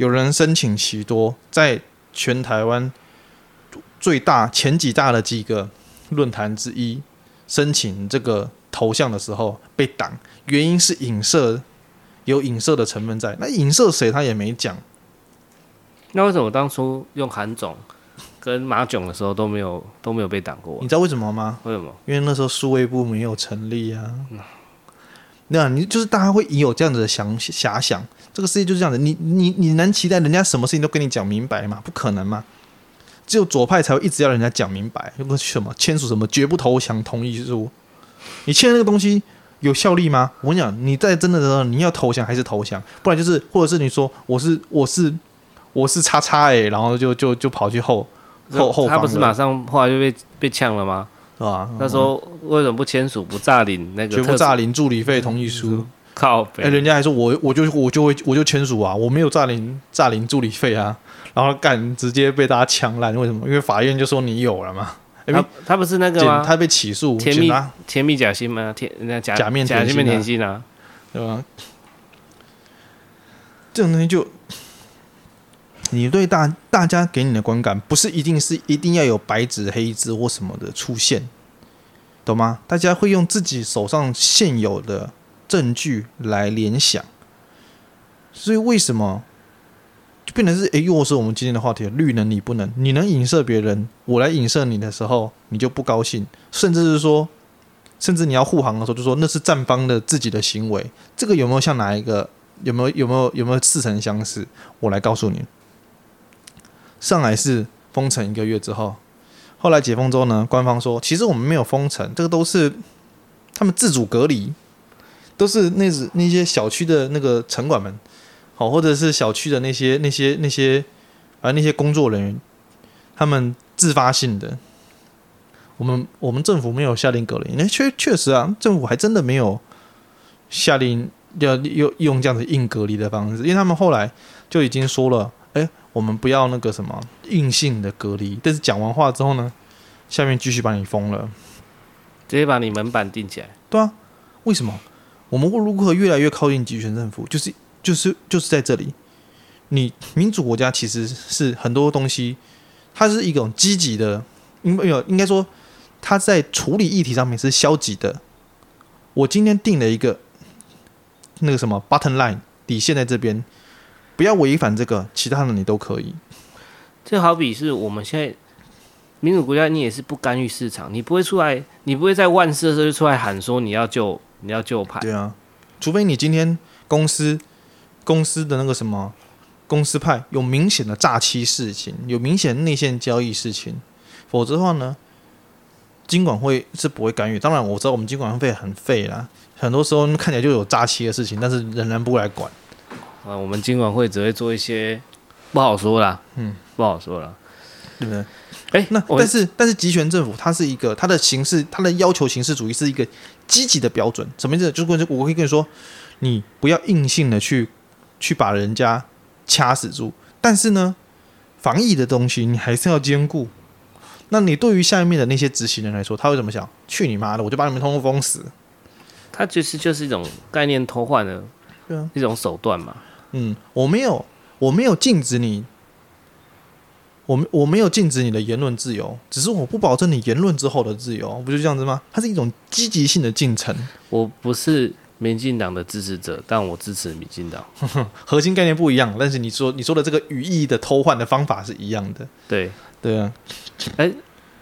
有人申请奇多，在全台湾最大前几大的几个论坛之一申请这个头像的时候被挡，原因是影射，有影射的成分在。那影射谁他也没讲。那为什么当初用韩总跟马囧的时候都没有都没有被挡过？你知道为什么吗？为什么？因为那时候数位部没有成立啊。那你就是大家会有这样子的想遐想。这个世界就是这样子，你你你能期待人家什么事情都跟你讲明白吗？不可能嘛！只有左派才会一直要人家讲明白，如果什么签署什么绝不投降同意书，你签的那个东西有效力吗？我跟你讲，你在真的的时候，你要投降还是投降？不然就是，或者是你说我是我是我是叉叉哎，然后就就就跑去后后后方，他不是马上后来就被被呛了吗？是吧？他说为什么不签署不诈领那个绝不诈领助理费同意书？靠！哎、欸，人家还说我，我就我就会我就签署啊，我没有诈领诈领助理费啊，然后干直接被大家抢烂，为什么？因为法院就说你有了嘛。欸、他他不是那个吗？他被起诉，甜蜜甜蜜假心吗？甜那假假面假面甜心啊，对吧？这种东西就，你对大大家给你的观感，不是一定是一定要有白纸黑字或什么的出现，懂吗？大家会用自己手上现有的。证据来联想，所以为什么就变成是，哎，又是我们今天的话题，绿能你不能，你能影射别人，我来影射你的时候，你就不高兴，甚至是说，甚至你要护航的时候，就说那是站方的自己的行为，这个有没有像哪一个？有没有有没有有没有似曾相识？我来告诉你，上海市封城一个月之后，后来解封之后呢，官方说其实我们没有封城，这个都是他们自主隔离，都是那是那些小区的那个城管们，好，或者是小区的那些那些那些啊那些工作人员，他们自发性的。我们我们政府没有下令隔离，那确确实啊，政府还真的没有下令。要用用这样子硬隔离的方式，因为他们后来就已经说了，哎，我们不要那个什么硬性的隔离。但是讲完话之后呢，下面继续把你封了，直接把你门板钉起来。对啊，为什么？我们会如何越来越靠近集权政府？就是就是就是在这里，你民主国家其实是很多东西，它是一种积极的，应没有应该说，它在处理议题上面是消极的。我今天定了一个。那个什么 button line 底线在这边，不要违反这个，其他的你都可以。就好比是我们现在民主国家，你也是不干预市场，你不会出来，你不会在万事的时候就出来喊说你要救你要救盘。对啊，除非你今天公司公司的那个什么公司派有明显的诈欺事情，有明显的内线交易事情，否则的话呢，金管会是不会干预。当然我知道我们金管会很废啦。很多时候看起来就有诈欺的事情，但是仍然不来管。啊，我们金管会只会做一些不好说啦，嗯，不好说啦，对不对？哎、欸，那但是但是集权政府它是一个它的形式，它的要求形式主义是一个积极的标准。什么意思？就是我可以跟你说，你不要硬性的去去把人家掐死住，但是呢，防疫的东西你还是要兼顾。那你对于下面的那些执行人来说，他会怎么想？去你妈的，我就把你们通通封死。它其实就是一种概念偷换的，一种手段嘛。嗯，我没有，我没有禁止你，我我没有禁止你的言论自由，只是我不保证你言论之后的自由，不就这样子吗？它是一种积极性的进程。我不是民进党的支持者，但我支持民进党。核心概念不一样，但是你说你说的这个语义的偷换的方法是一样的。对对啊。哎，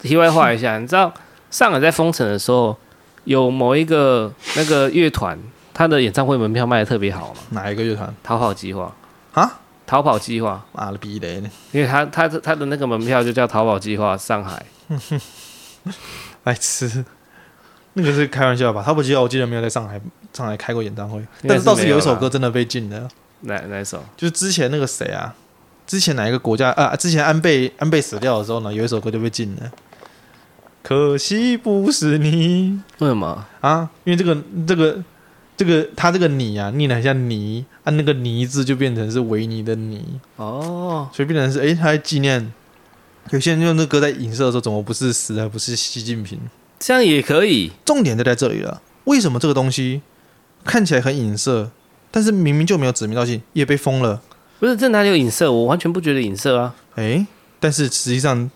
题外话一下，你知道上海在封城的时候，有某一个那个乐团，他的演唱会门票卖的特别好嘛？哪一个乐团？逃跑计划啊？逃跑计划？妈了逼的！因为他他他的那个门票就叫逃跑计划上海。爱吃，那个是开玩笑吧？逃跑计划我记得没有在上海上海开过演唱会，但是倒是有一首歌真的被禁了。哪哪一首？就是之前那个谁啊？之前哪一个国家啊？之前安倍安倍死掉的时候呢，有一首歌就被禁了。可惜不是你，为什么啊？因为这个这个这个他这个你啊，念得很像泥，按、啊、那个泥字就变成是维尼的尼哦，所以变成是哎，他在纪念。有些人用那歌在影射的时候，怎么不是死，而不是习近平？这样也可以。重点就在这里了。为什么这个东西看起来很影射，但是明明就没有指名道姓，也被封了？不是，这哪里有影射？我完全不觉得影射啊。哎，但是实际上。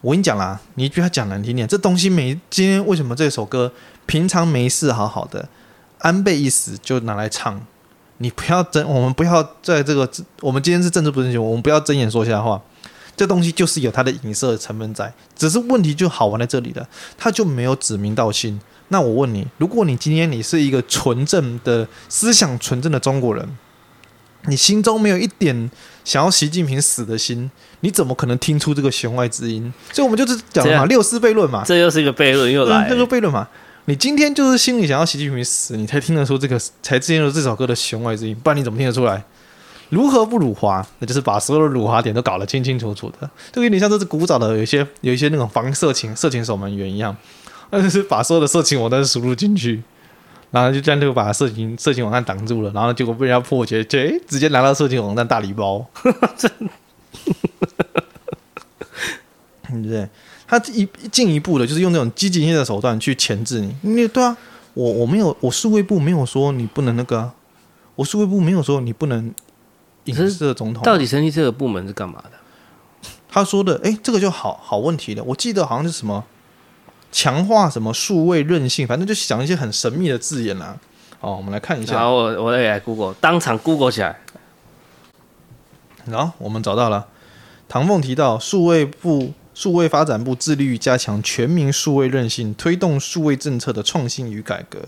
我跟你讲啦，你一句他讲难听点，这东西没今天为什么这首歌平常没事好好的，安倍一死就拿来唱？你不要争，我们不要在这个，我们今天是政治不正确，我们不要睁眼说瞎话。这东西就是有它的影射成分在，只是问题就好玩在这里了，它就没有指名道姓。那我问你，如果你今天你是一个纯正的思想纯正的中国人，你心中没有一点想要习近平死的心，你怎么可能听出这个弦外之音？所以，我们就是讲嘛，六四悖论嘛，这又是一个悖论，又来这个悖论嘛。你今天就是心里想要习近平死，你才听得出这个，才听得出这首歌的弦外之音，不然你怎么听得出来？如何不辱华？那就是把所有的辱华点都搞得清清楚楚的，就有点像这是古早的有一些有一些那种防色情色情守门员一样，那就是把所有的色情网站输入进去。然后就这样就把色情色情网站挡住了，然后结果被人家破解，就直接拿到色情网站大礼包，真的，对不对？他一进一步的，就是用那种积极性的手段去钳制你。因为对啊，我我没有，我数位部没有说你不能那个，我数位部没有说你不能影射总统。到底成立这个部门是干嘛的？他说的，哎，这个就好好问题了。我记得好像是什么。强化什么数位韧性，反正就讲一些很神秘的字眼啊。哦，我们来看一下。好，我我也来 Google，当场 Google 起来。然后我们找到了，唐凤提到数位部。数位发展部致力于加强全民数位韧性，推动数位政策的创新与改革。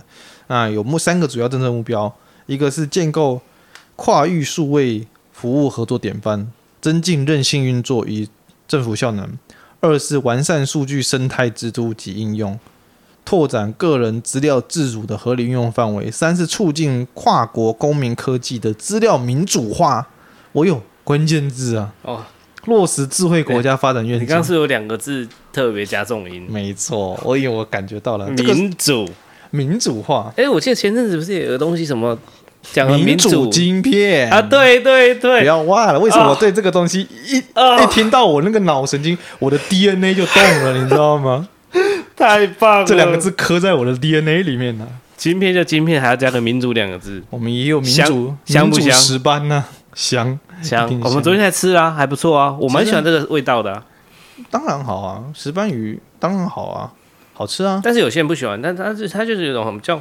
那有目三个主要政策目标：一个是建构跨域数位服务合作典范，增进韧性运作与政府效能；二是完善数据生态制度及应用，拓展个人资料自主的合理运用范围；三是促进跨国公民科技的资料民主化。我有关键字啊！哦。落实智慧国家发展愿景。你刚刚是有两个字特别加重音。没错，我以为我感觉到了民主、民主化。哎，我记得前阵子不是有个东西什么讲民主晶片啊？对对对，不要忘了，为什么我对这个东西一一听到我那个脑神经，我的 DNA 就动了，你知道吗？太棒了，这两个字刻在我的 DNA 里面呢。晶片就晶片，还要加个民主两个字。我们也有民主香不香？十班呢？香香，我们昨天才吃啊，还不错啊，我蛮喜欢这个味道的、啊。当然好啊，石斑鱼当然好啊，好吃啊。但是有些人不喜欢，但它是它就是有一种很叫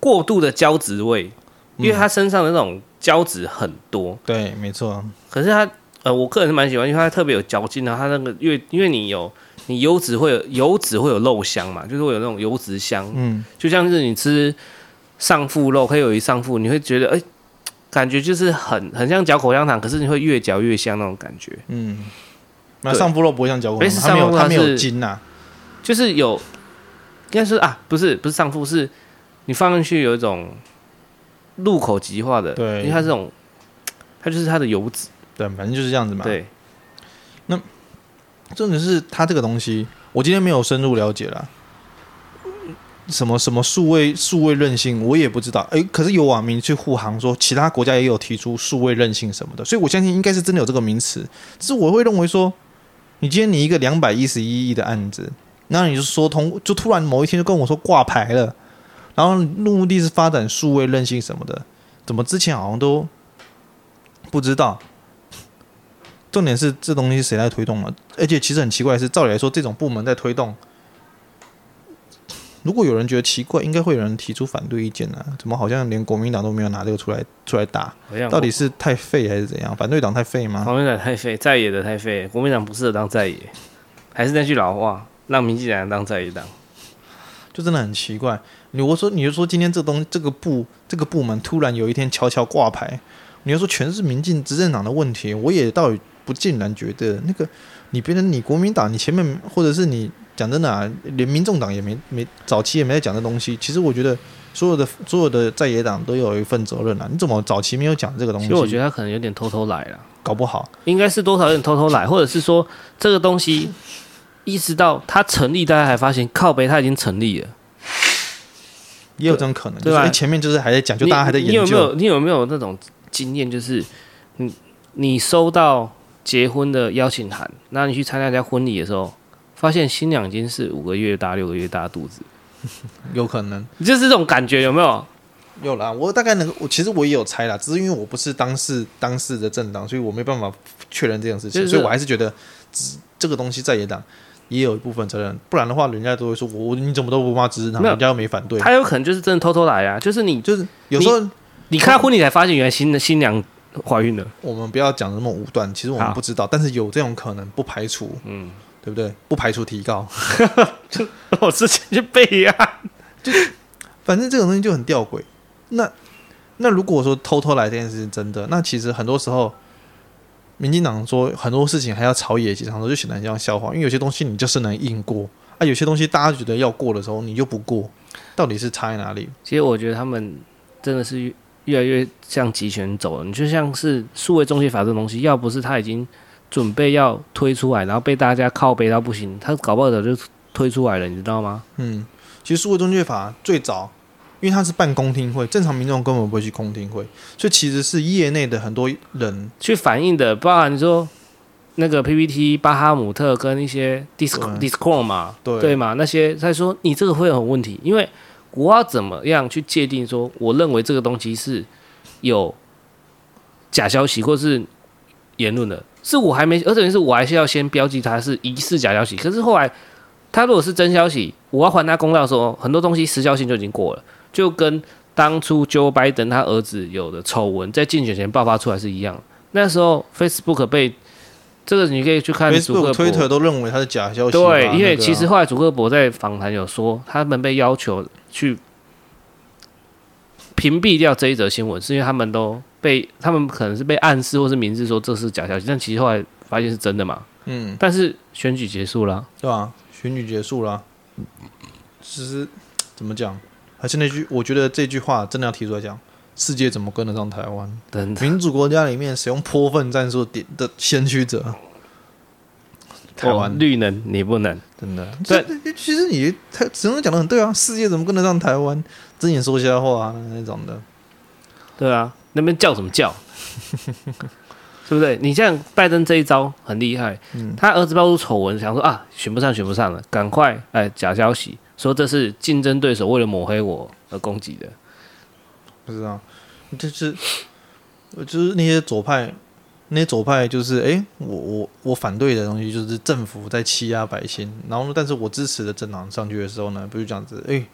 过度的胶质味，因为它身上的那种胶质很多。嗯、对，没错。可是它呃，我个人是蛮喜欢，因为它特别有嚼劲，啊它那个因为因为你有你油脂会有油脂会有肉香嘛，就是会有那种油脂香。嗯，就像是你吃上腹肉，可以有一上腹，你会觉得哎。欸感觉就是很很像嚼口香糖，可是你会越嚼越香那种感觉。嗯，那上腹肉不会像嚼口香糖，它没有它没有筋呐，就是有，应该是啊，不是不是上腹，是你放进去有一种入口即化的，对，因为它这种，它就是它的油脂，对，反正就是这样子嘛。对，那重点是它这个东西，我今天没有深入了解了。什么什么数位数位韧性，我也不知道。诶，可是有网民去护航说，其他国家也有提出数位韧性什么的，所以我相信应该是真的有这个名词。只是我会认为说，你今天你一个两百一十一亿的案子，那你就说通，就突然某一天就跟我说挂牌了，然后目的是发展数位韧性什么的，怎么之前好像都不知道？重点是这东西谁来推动了？而且其实很奇怪的是，照理来说，这种部门在推动。如果有人觉得奇怪，应该会有人提出反对意见啊？怎么好像连国民党都没有拿这个出来出来打？到底是太废还是怎样？反对党太废吗？国民党太废，在野的太废，国民党不适合当在野，还是那句老话，让民进党当在野党，就真的很奇怪。你我说，你就说今天这东这个部这个部门突然有一天悄悄挂牌，你要说全是民进执政党的问题，我也倒不尽然觉得那个你别人你国民党你前面或者是你。讲真的啊，连民众党也没没早期也没在讲这东西。其实我觉得所有的所有的在野党都有一份责任啊。你怎么早期没有讲这个东西？其实我觉得他可能有点偷偷来了，搞不好应该是多少有点偷偷来，或者是说这个东西一直到他成立，大家还发现靠北他已经成立了，也有这种可能，对吧？前面就是还在讲，就大家还在研究。你有没有你有没有那种经验，就是你你收到结婚的邀请函，那你去参加人家婚礼的时候。发现新娘已经是五个月大、六个月大肚子，有可能。就是这种感觉，有没有？有啦，我大概能，我其实我也有猜啦，只是因为我不是当事当事的政党，所以我没办法确认这件事情，所以我还是觉得这个东西在野党也有一部分责任，不然的话，人家都会说我你怎么都不骂支持他，人家又没反对，他有可能就是真的偷偷来啊，就是你就是有时候你，你看婚礼才发现原来新的新娘怀孕了，我们不要讲那么武断，其实我们不知道，但是有这种可能，不排除，嗯。对不对？不排除提高，就我之前去备案，就反正这种东西就很吊诡。那那如果说偷偷来这件事情真的，那其实很多时候，民进党说很多事情还要朝野协商，就显得很像笑话。因为有些东西你就是能硬过啊，有些东西大家觉得要过的时候，你就不过，到底是差在哪里？其实我觉得他们真的是越来越向集权走了。你就像是数位中介法这东西，要不是他已经。准备要推出来，然后被大家靠背到不行，他搞不好早就推出来了，你知道吗？嗯，其实数位中介法最早，因为它是办公听会，正常民众根本不会去公听会，所以其实是业内的很多人去反映的，包含你说那个 PPT、巴哈姆特跟一些 Discord、Discord 嘛，对对嘛，那些在说你这个会有问题，因为我要怎么样去界定说，我认为这个东西是有假消息或是言论的。是我还没，而且是我还是要先标记它是疑似假消息。可是后来，他如果是真消息，我要还他公道的时候，很多东西时效性就已经过了，就跟当初 Joe Biden 他儿子有的丑闻在竞选前爆发出来是一样。那时候 Facebook 被这个你可以去看 Facebook、Twitter 都认为它是假消息。对，因为其实后来祖克伯在访谈有说，他们被要求去屏蔽掉这一则新闻，是因为他们都被他们可能是被暗示或是明示说这是假消息，但其实后来发现是真的嘛。嗯。但是选举结束了，对吧？选举结束了，其实怎么讲？还是那句，我觉得这句话真的要提出来讲。世界怎么跟得上台湾？民主国家里面使用泼粪战术点的先驱者，台湾、哦、绿能你不能，真的。对，其实你他只能讲的很对啊。世界怎么跟得上台湾？睁眼说瞎话、啊、那种的。对啊，那边叫什么叫？对不对？你像拜登这一招很厉害，嗯、他儿子爆出丑闻，想说啊，选不上，选不上了，赶快哎，假消息说这是竞争对手为了抹黑我而攻击的。不知道。就是，就是那些左派，那些左派就是，哎、欸，我我我反对的东西就是政府在欺压百姓，然后，但是我支持的政党上去的时候呢，不是这样子，哎、欸，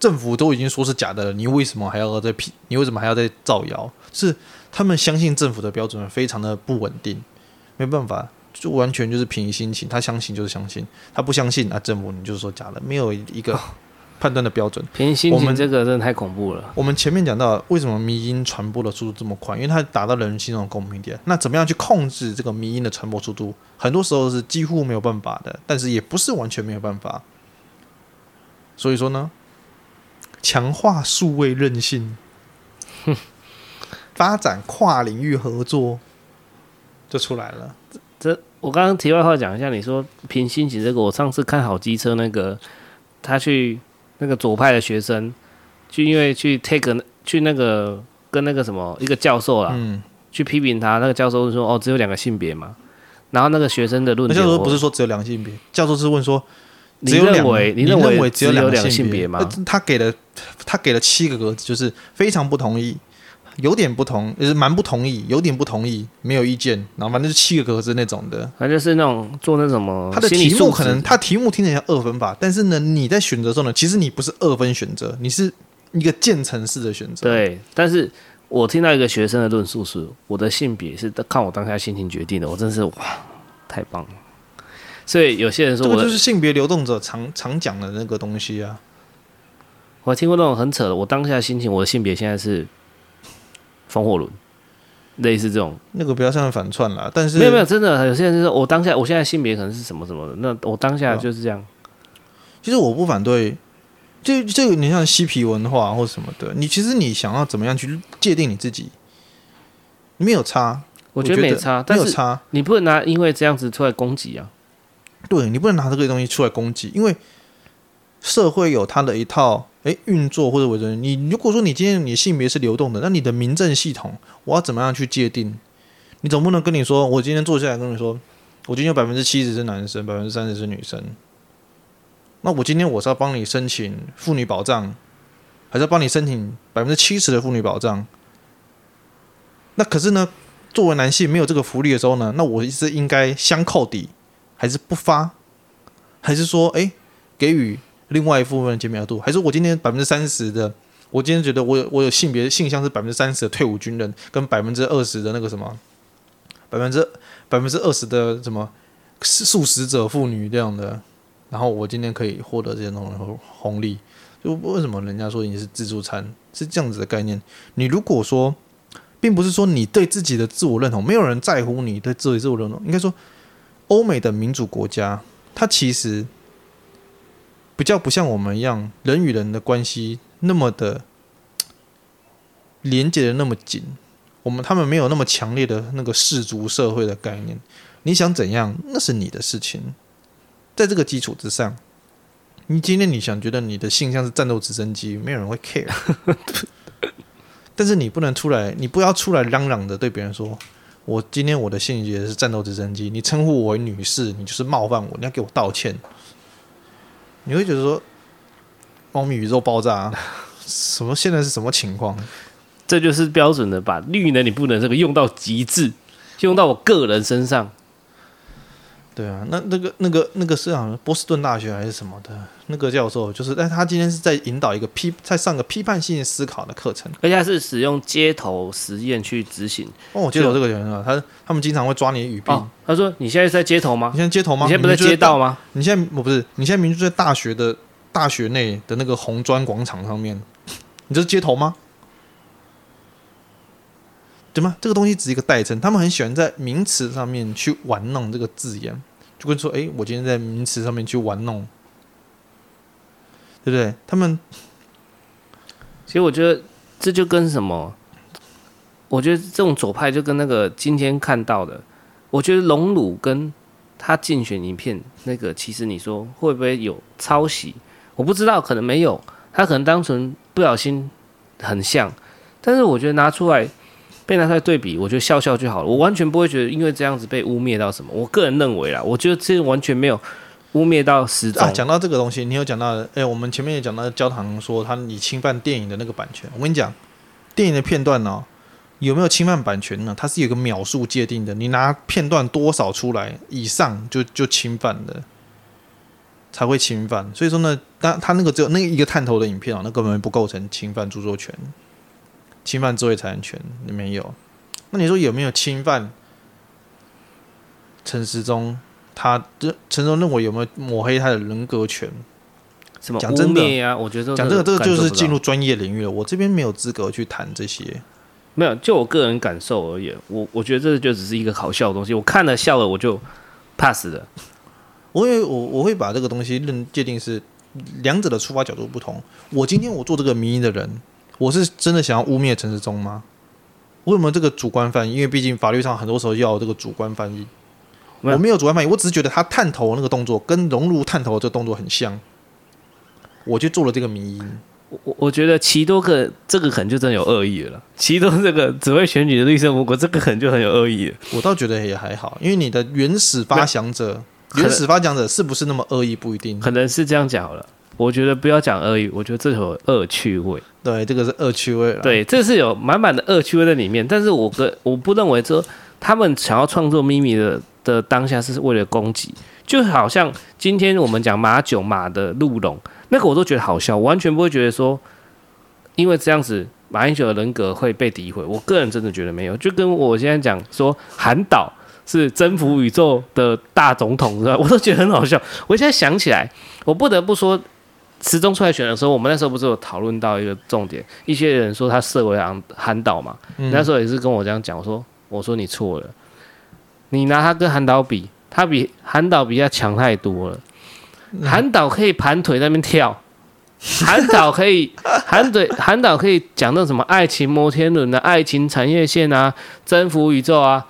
政府都已经说是假的了，你为什么还要再批？你为什么还要再造谣？是他们相信政府的标准非常的不稳定，没办法，就完全就是凭心情，他相信就是相信，他不相信啊，政府你就是说假的，没有一个。判断的标准，凭心情这个真的太恐怖了。我们前面讲到，为什么迷因传播的速度这么快？因为它达到了人心中的共鸣点。那怎么样去控制这个迷因的传播速度？很多时候是几乎没有办法的，但是也不是完全没有办法。所以说呢，强化数位韧性，哼，发展跨领域合作，就出来了。这我刚刚题外话讲一下，你说凭心情这个，我上次看好机车那个，他去。那个左派的学生，就因为去 take 去那个跟那个什么一个教授啦，嗯、去批评他。那个教授是说：“哦，只有两个性别嘛。”然后那个学生的论点，教授不是说只有两个性别，教授是问说：“你认为你认为只有两个性别吗？”他给了他给了七个格子，就是非常不同意。有点不同，就是蛮不同意，有点不同意，没有意见，然后反正就七个格子那种的，反正就是那种做那什么。他的题目可能，他题目听起来像二分法，但是呢，你在选择的时候呢，其实你不是二分选择，你是一个渐层式的选择。对，但是我听到一个学生的论述是，我的性别是看我当下心情决定的，我真是哇，太棒了。所以有些人说我，这就是性别流动者常常讲的那个东西啊。我听过那种很扯的，我当下的心情，我的性别现在是。风火轮，类似这种，那个不要像反串了。但是没有没有，真的有些人就是我当下，我现在性别可能是什么什么的，那我当下就是这样。其实我不反对，就这个你像嬉皮文化或什么的，你其实你想要怎么样去界定你自己，没有差，我觉得没差，但是差，你不能拿因为这样子出来攻击啊。对，你不能拿这个东西出来攻击，因为社会有它的一套。诶，运作或者为人，你如果说你今天你性别是流动的，那你的民政系统，我要怎么样去界定？你总不能跟你说，我今天坐下来跟你说，我今天有百分之七十是男生，百分之三十是女生。那我今天我是要帮你申请妇女保障，还是要帮你申请百分之七十的妇女保障？那可是呢，作为男性没有这个福利的时候呢，那我是应该相扣抵，还是不发？还是说，诶，给予？另外一部分的减免额度，还是我今天百分之三十的，我今天觉得我有我有性别性向是百分之三十的退伍军人，跟百分之二十的那个什么，百分之百分之二十的什么素食者妇女这样的，然后我今天可以获得这些红红利，就为什么人家说你是自助餐是这样子的概念？你如果说，并不是说你对自己的自我认同，没有人在乎你对自己自我认同，应该说，欧美的民主国家，它其实。比较不像我们一样，人与人的关系那么的连接的那么紧。我们他们没有那么强烈的那个氏族社会的概念。你想怎样，那是你的事情。在这个基础之上，你今天你想觉得你的性向是战斗直升机，没有人会 care。但是你不能出来，你不要出来嚷嚷的对别人说：“我今天我的性别是战斗直升机。”你称呼我为女士，你就是冒犯我，你要给我道歉。你会觉得说，猫咪宇宙爆炸，什么现在是什么情况？这就是标准的把绿呢你不能这个用到极致，用到我个人身上。对啊，那那个那个那个是好像波士顿大学还是什么的那个教授，就是，但他今天是在引导一个批，在上个批判性思考的课程，而且他是使用街头实验去执行。哦，街头这个人啊，他他们经常会抓你的语病。哦，他说：“你现在在街头吗？你现在街头吗？你现在不在街道吗？你现在我不是，你现在明明就在大学的大学内的那个红砖广场上面，你这是街头吗？”对吗？这个东西只是一个代称，他们很喜欢在名词上面去玩弄这个字眼，就跟说：“哎，我今天在名词上面去玩弄，对不对？”他们其实我觉得这就跟什么？我觉得这种左派就跟那个今天看到的，我觉得龙鲁跟他竞选影片那个，其实你说会不会有抄袭？我不知道，可能没有，他可能单纯不小心很像，但是我觉得拿出来。被拿出来对比，我觉得笑笑就好了。我完全不会觉得因为这样子被污蔑到什么。我个人认为啦，我觉得这完全没有污蔑到实在。讲到这个东西，你有讲到，哎、我们前面也讲到焦糖说他你侵犯电影的那个版权。我跟你讲，电影的片段呢、有没有侵犯版权呢？它是有个秒数界定的，你拿片段多少出来以上就就侵犯的，才会侵犯。所以说呢，当他那个只有那一个探头的影片啊、那根本不构成侵犯著作权。侵犯作业财产权没有？那你说有没有侵犯陈时中？他这陈时中认为有没有抹黑他的人格权？什么讲真的呀？我觉得讲这个，这个就是进入专业领域了。我这边没有资格去谈这些。没有，就我个人感受而言，我我觉得这就只是一个好笑的东西。我看了笑了，我就 pass 了。我会我我会把这个东西认界定是两者的出发角度不同。我今天我做这个民意的人。我是真的想要污蔑陈世忠吗？为什么这个主观翻译？因为毕竟法律上很多时候要有这个主观翻译。我没有主观翻译，我只是觉得他探头那个动作跟熔炉探头这个动作很像，我就做了这个迷因。我我觉得奇多个这个可能就真的有恶意了。奇多这个只会选举的绿色无国，这个可能就很有恶意了。我倒觉得也还好，因为你的原始发想者，原始发想者是不是那么恶意不一定，可能是这样讲好了。我觉得不要讲恶意，我觉得这有恶趣味。对，这个是恶趣味。对，这是有满满的恶趣味在里面。但是我跟我不认为说他们想要创作秘密的的当下是为了攻击，就好像今天我们讲马九马的鹿茸，那个我都觉得好笑，我完全不会觉得说因为这样子马英九的人格会被诋毁。我个人真的觉得没有，就跟我现在讲说韩导是征服宇宙的大总统，是吧？我都觉得很好笑。我现在想起来，我不得不说。时中出来选的时候，我们那时候不是有讨论到一个重点？一些人说他设为韩韩导嘛，嗯、那时候也是跟我这样讲，我说我说你错了，你拿他跟韩导比，他比韩导比他强太多了。韩导可以盘腿在那边跳，韩导可以韩腿韩导可以讲那什么爱情摩天轮的爱情产业线啊，征服宇宙啊。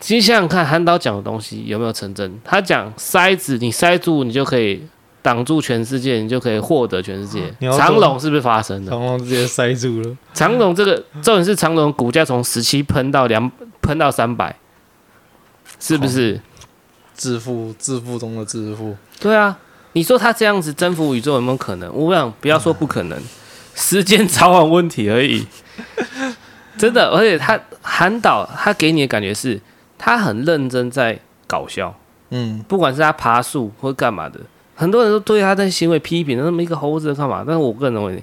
其实想想看，韩导讲的东西有没有成真？他讲塞子，你塞住你就可以。挡住全世界，你就可以获得全世界。长龙是不是发生了？长龙直接塞住了。长龙这个重点是长龙股价从十七喷到两喷到三百，是不是？致富致富中的致富。对啊，你说他这样子征服宇宙有没有可能？我想不要说不可能，时间早晚问题而已。真的，而且他韩导他给你的感觉是，他很认真在搞笑。嗯，不管是他爬树或干嘛的。很多人都对他的行为批评，那么一个猴子干嘛？但是我个人认为，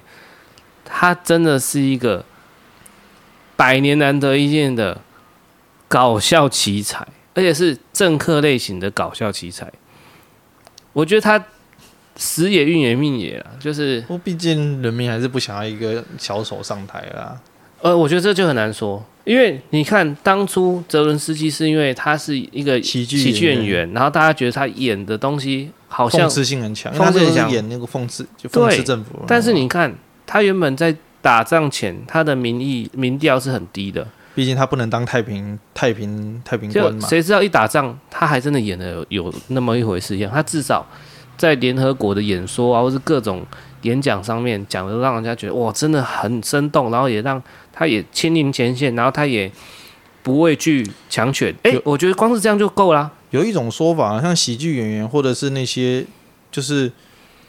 他真的是一个百年难得一见的搞笑奇才，而且是政客类型的搞笑奇才。我觉得他时也运也命也啊，就是。不，毕竟人民还是不想要一个小丑上台啦。呃，我觉得这就很难说，因为你看当初泽伦斯基是因为他是一个喜剧喜剧演员，然后大家觉得他演的东西。好像讽刺性很强，他是演那个讽刺，就讽刺政府。但是你看，他原本在打仗前，他的民意民调是很低的。毕竟他不能当太平太平太平官嘛。谁知道一打仗，他还真的演的有，有那么一回事一样。他至少在联合国的演说啊，或是各种演讲上面讲的，让人家觉得哇，真的很生动。然后也让他也亲临前线，然后他也不畏惧强权。哎、欸，我觉得光是这样就够了。有一种说法，像喜剧演员或者是那些就是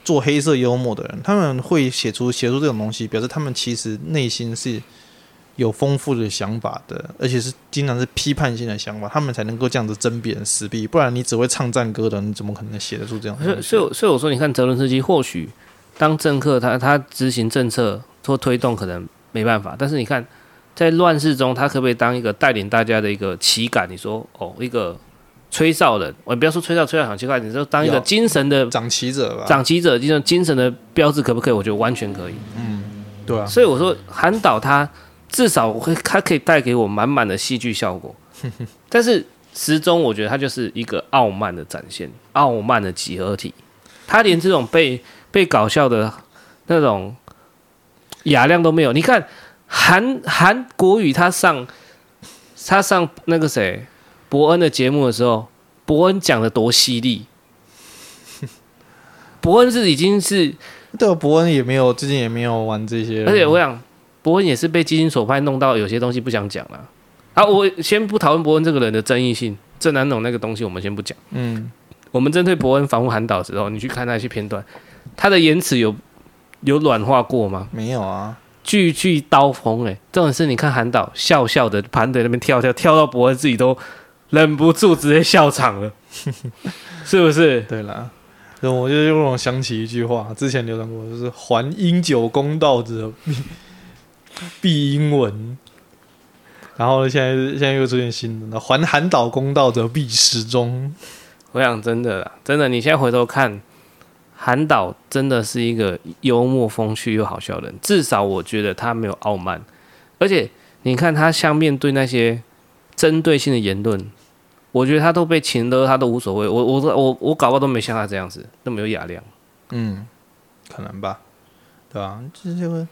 做黑色幽默的人，他们会写出写出这种东西，表示他们其实内心是有丰富的想法的，而且是经常是批判性的想法，他们才能够这样子争辩时弊。不然你只会唱赞歌的，你怎么可能写得出这样？所以，所以，所以我说，你看泽伦斯基，或许当政客他，他他执行政策或推动可能没办法，但是你看在乱世中，他可不可以当一个带领大家的一个旗杆？你说哦，一个。吹哨人，我不要说吹哨，吹哨很奇怪。你说当一个精神的掌旗者吧，掌旗者，就是精神的标志，可不可以？我觉得完全可以。嗯，对啊。所以我说韩导他至少会，他可以带给我满满的戏剧效果。但是时钟，我觉得他就是一个傲慢的展现，傲慢的集合体。他连这种被被搞笑的那种雅量都没有。你看韩韩国语，他上他上那个谁？博恩的节目的时候，伯恩讲的多犀利。伯恩是已经是，对，伯恩也没有，最近也没有玩这些。而且我想，伯恩也是被基金所派弄到有些东西不想讲了。啊，我先不讨论伯恩这个人的争议性，郑南榕那个东西我们先不讲。嗯，我们针对伯恩访问韩导的时候，你去看那些片段，他的言辞有有软化过吗？没有啊。句句刀锋哎，这种事你看韩导笑笑的盘腿那边跳跳跳到伯恩自己都。忍不住直接笑场了，是不是？对啦，我就让我想起一句话，之前流传过，就是“还英九公道者必 必英文”，然后现在现在又出现新的“还韩岛公道者必失踪”。我想真的啦，真的，你现在回头看，韩导真的是一个幽默风趣又好笑的人，至少我觉得他没有傲慢，而且你看他像面对那些针对性的言论。我觉得他都被擒了，他都无所谓。我我我我搞不好都没像他这样子那么有雅量。嗯，可能吧，对吧、啊？就是这个，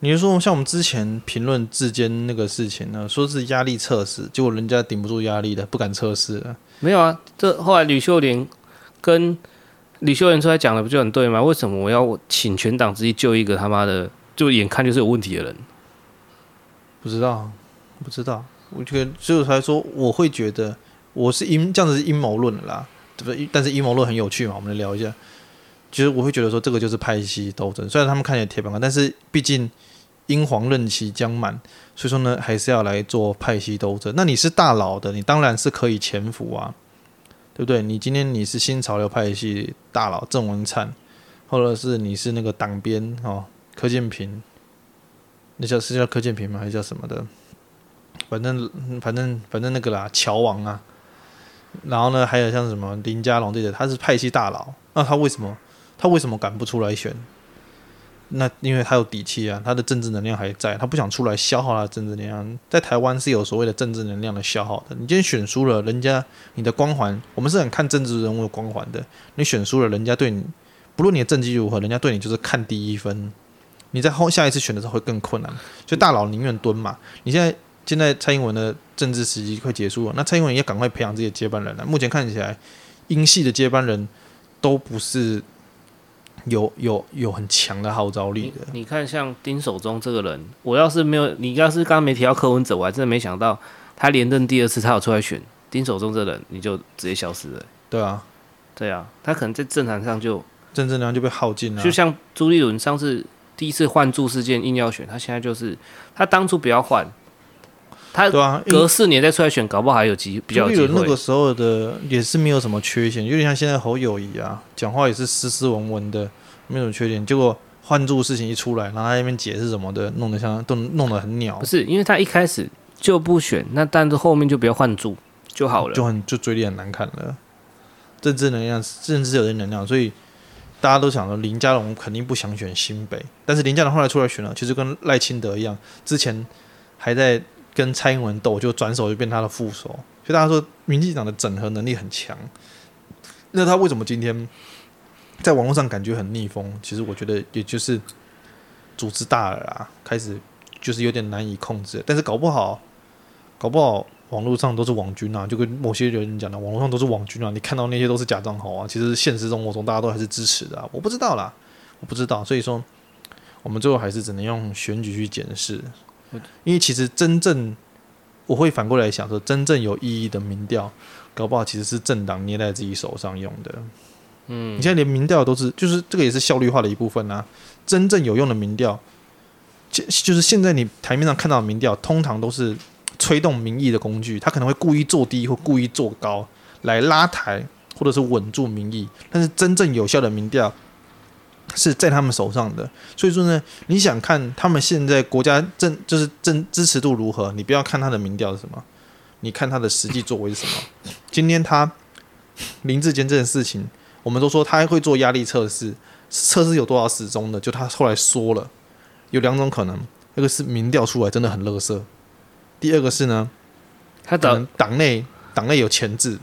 你就说像我们之前评论志坚那个事情呢，说是压力测试，结果人家顶不住压力的，不敢测试了。没有啊，这后来吕秀莲跟吕秀莲出来讲的不就很对吗？为什么我要请全党之力救一个他妈的就眼看就是有问题的人？不知道，不知道。我觉得所以才说我会觉得。我是阴这样子是阴谋论啦，对不对？但是阴谋论很有趣嘛，我们来聊一下。其实我会觉得说，这个就是派系斗争。虽然他们看起来铁板，但是毕竟英皇任期将满，所以说呢，还是要来做派系斗争。那你是大佬的，你当然是可以潜伏啊，对不对？你今天你是新潮流派系大佬郑文灿，或者是你是那个党鞭哦，柯建平，那叫是叫柯建平吗？还是叫什么的？反正反正反正那个啦，乔王啊。然后呢，还有像什么林佳龙这些，他是派系大佬，那他为什么他为什么敢不出来选？那因为他有底气啊，他的政治能量还在，他不想出来消耗他的政治能量。在台湾是有所谓的政治能量的消耗的。你今天选输了，人家你的光环，我们是很看政治人物的光环的。你选输了，人家对你，不论你的政绩如何，人家对你就是看第一分。你在后下一次选的时候会更困难，所以大佬宁愿蹲嘛。你现在。现在蔡英文的政治时机快结束了，那蔡英文也赶快培养自己的接班人了。目前看起来，英系的接班人都不是有有有很强的号召力的。你，你看，像丁守中这个人，我要是没有，你要是刚刚没提到柯文哲，我还真的没想到他连任第二次，他有出来选丁守中这个人，你就直接消失了。对啊，对啊，他可能在政坛上就政治能量就被耗尽了。就像朱立伦上次第一次换柱事件硬要选，他现在就是他当初不要换。他对啊，隔四年再出来选，搞不好还有机比较机会。那个时候的也是没有什么缺陷，有点像现在侯友谊啊，讲话也是斯斯文文的，没有什么缺点。结果换住事情一出来，然后他那边解释什么的，弄得像都弄得很鸟。不是，因为他一开始就不选，那但是后面就不要换住就好了，就很就嘴里很难看了。政治能量，政治有点能量，所以大家都想说林佳龙肯定不想选新北，但是林佳龙后来出来选了，其实跟赖清德一样，之前还在。跟蔡英文斗，就转手就变他的副手，所以大家说民进党的整合能力很强。那他为什么今天在网络上感觉很逆风？其实我觉得也就是组织大了啊，开始就是有点难以控制。但是搞不好，搞不好网络上都是网军啊，就跟某些人讲的，网络上都是网军啊。你看到那些都是假账号啊，其实现实生活中大家都还是支持的啊。我不知道啦，我不知道。所以说，我们最后还是只能用选举去检视。因为其实真正我会反过来想说，真正有意义的民调，搞不好其实是政党捏在自己手上用的。嗯，你现在连民调都是，就是这个也是效率化的一部分啊。真正有用的民调，就就是现在你台面上看到的民调，通常都是吹动民意的工具，他可能会故意做低或故意做高来拉抬或者是稳住民意，但是真正有效的民调是在他们手上的。所以说呢，你想看他们现在国家政就是政支持度如何，你不要看他的民调是什么，你看他的实际作为是什么。今天他林志坚这件事情，我们都说他还会做压力测试，测试有多少时钟的，就他后来说了。有两种可能，一个是民调出来真的很乐色，第二个是呢，他党党内党内有潜质，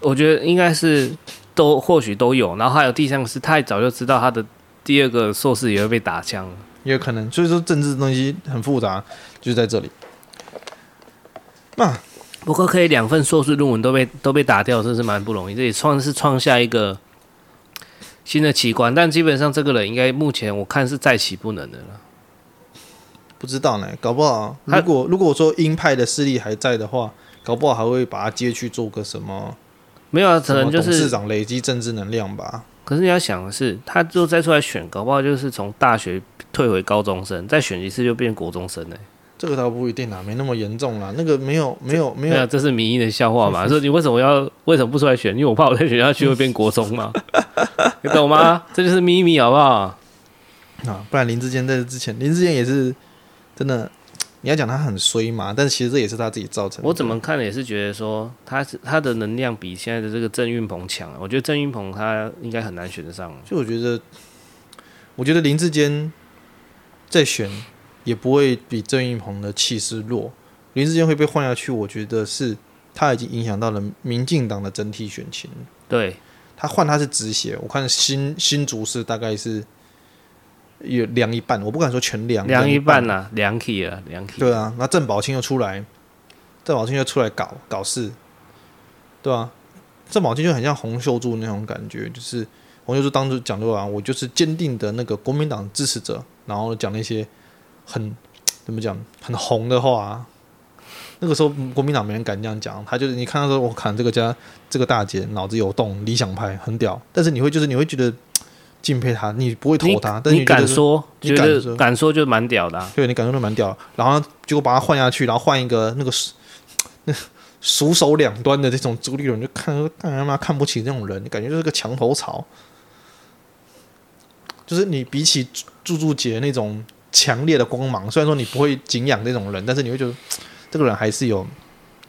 我觉得应该是都或许都有，然后还有第三个是太早就知道他的第二个硕士也会被打枪，也有可能，所以说政治的东西很复杂，就在这里。那、啊、不过可以两份硕士论文都被都被打掉，真是蛮不容易，这也创是创下一个新的奇观，但基本上这个人应该目前我看是再起不能的了。不知道呢，搞不好如果如果说鹰派的势力还在的话，搞不好还会把他接去做个什么？没有啊，可能就是市长累积政治能量吧。可是你要想的是，他就再出来选，搞不好就是从大学退回高中生，再选一次就变国中生呢。这个倒不一定啦，没那么严重啦。那个没有没有没有，这是民意的笑话嘛？说你为什么要为什么不出来选？因为我怕我再选下去会变国中嘛？你懂吗？这就是秘密，好不好？啊，不然林志坚在这之前，林志坚也是。真的，你要讲他很衰嘛？但是其实这也是他自己造成的。我怎么看也是觉得说，他是他的能量比现在的这个郑运鹏强。我觉得郑运鹏他应该很难选得上。就我觉得，我觉得林志坚再选也不会比郑运鹏的气势弱。林志坚会被换下去，我觉得是他已经影响到了民进党的整体选情。对，他换他是止血，我看新新竹市大概是。有凉一半，我不敢说全凉，凉一半呐，凉气了，凉气。对啊，那郑宝清又出来，郑宝清又出来搞搞事，对啊，郑宝清就很像洪秀柱那种感觉，就是洪秀柱当时讲的啊，我就是坚定的那个国民党支持者，然后讲那些很怎么讲很红的话啊。那个时候国民党没人敢这样讲，他就是你看到说我看这个家这个大姐脑子有洞，理想派很屌，但是你会就是你会觉得。敬佩他，你不会投他，但是你敢说，你敢说，敢说就蛮屌的、啊。对，你敢说就蛮屌。然后结果把他换下去，然后换一个那个那熟手两端的这种朱立伦，就看干他妈看不起这种人，你感觉就是个墙头草。就是你比起柱柱姐那种强烈的光芒，虽然说你不会敬仰这种人，但是你会觉得这个人还是有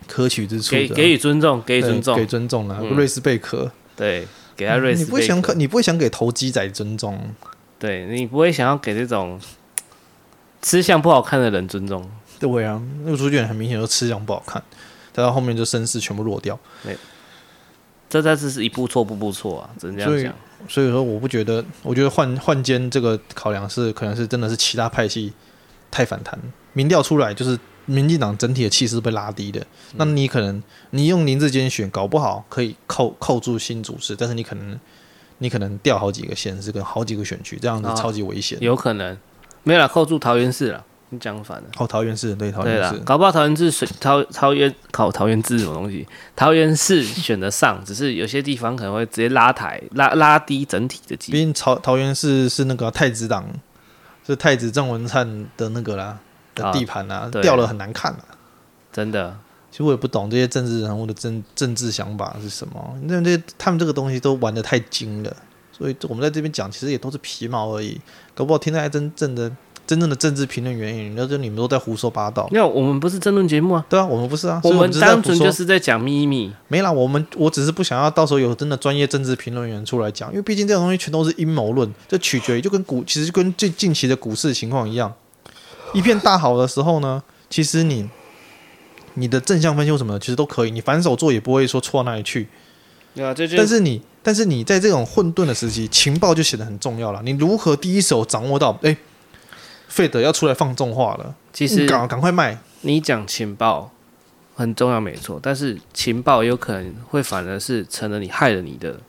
可取之处的。给给予尊重，给予尊重，给尊重啊！瑞斯贝壳，对。给他瑞斯，你不会想可，你不会想给投机仔尊重，对，你不会想要给这种吃相不好看的人尊重。对啊，那个朱卷很明显就吃相不好看，再到后面就声势全部落掉。对，这这次是一步错步步错啊，只能这样讲。所以说，我不觉得，我觉得换换监这个考量是，可能是真的是其他派系太反弹，民调出来就是。民进党整体的气势被拉低的，那你可能你用林志坚选，搞不好可以扣扣住新主事，但是你可能你可能掉好几个县市跟好几个选区，这样子超级危险。有可能没有啦，扣住桃园市了，你讲反了。哦，桃园市对桃园市，搞不好桃园市桃桃园考桃园市什么东西？桃园市选得上，只是有些地方可能会直接拉抬拉拉低整体的基。毕竟桃桃园市是那个太子党，是太子郑文灿的那个啦。的地盘啊，掉了很难看啊，真的。其实我也不懂这些政治人物的政政治想法是什么，那这他们这个东西都玩的太精了，所以我们在这边讲，其实也都是皮毛而已。搞不好听到真正的真正的政治评论员，那就你们都在胡说八道。没有，我们不是争论节目啊。对啊，我们不是啊，我们单纯就是在讲秘密。没啦，我们我只是不想要到时候有真的专业政治评论员出来讲，因为毕竟这种东西全都是阴谋论，这取决于就跟股，其实就跟最近期的股市情况一样。一片大好的时候呢，其实你你的正向分析什么的，其实都可以，你反手做也不会说错到哪里去。对啊，这就但是你但是你在这种混沌的时期，情报就显得很重要了。你如何第一手掌握到？哎，费德要出来放重话了，其实赶赶快卖。你讲情报很重要，没错，但是情报有可能会反而是成了你害了你的，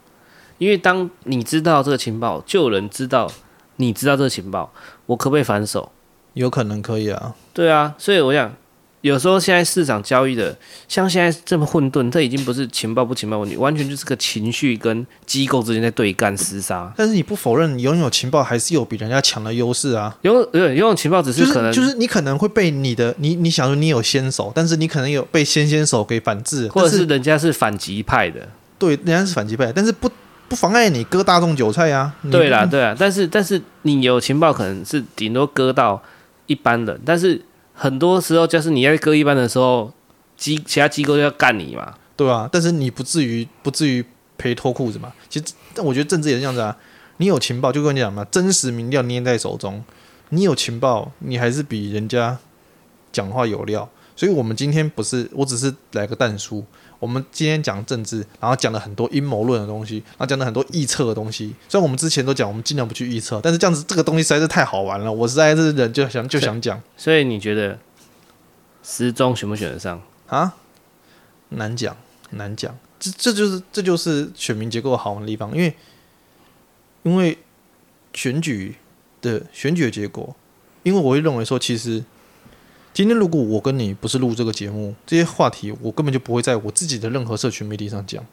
因为当你知道这个情报，就有人知道你知道这个情报，我可不可以反手？有可能可以啊，对啊，所以我想，有时候现在市场交易的，像现在这么混沌，这已经不是情报不情报问题，完全就是个情绪跟机构之间在对干厮杀。但是你不否认，你拥有情报还是有比人家强的优势啊。拥有拥有情报只是可能，就是、就是、你可能会被你的你你想说你有先手，但是你可能有被先先手给反制，或者是人家是反击派的。对，人家是反击派，但是不不妨碍你割大众韭菜啊。对啦，对啊，但是但是你有情报，可能是顶多割到一般人，但是。很多时候，就是你在割一般的时候，机其他机构就要干你嘛，对啊，但是你不至于不至于赔脱裤子嘛。其实，但我觉得政治也是这样子啊。你有情报，就跟你讲嘛，真实民调捏在手中，你有情报，你还是比人家讲话有料。所以，我们今天不是，我只是来个但书。我们今天讲政治，然后讲了很多阴谋论的东西，然后讲了很多预测的东西。虽然我们之前都讲，我们尽量不去预测，但是这样子这个东西实在是太好玩了。我实在是人就想就想讲。所以你觉得时中选不选得上啊？难讲，难讲。这这就是这就是选民结构好玩的地方，因为因为选举的选举的结果，因为我会认为说，其实。今天如果我跟你不是录这个节目，这些话题我根本就不会在我自己的任何社群媒体上讲。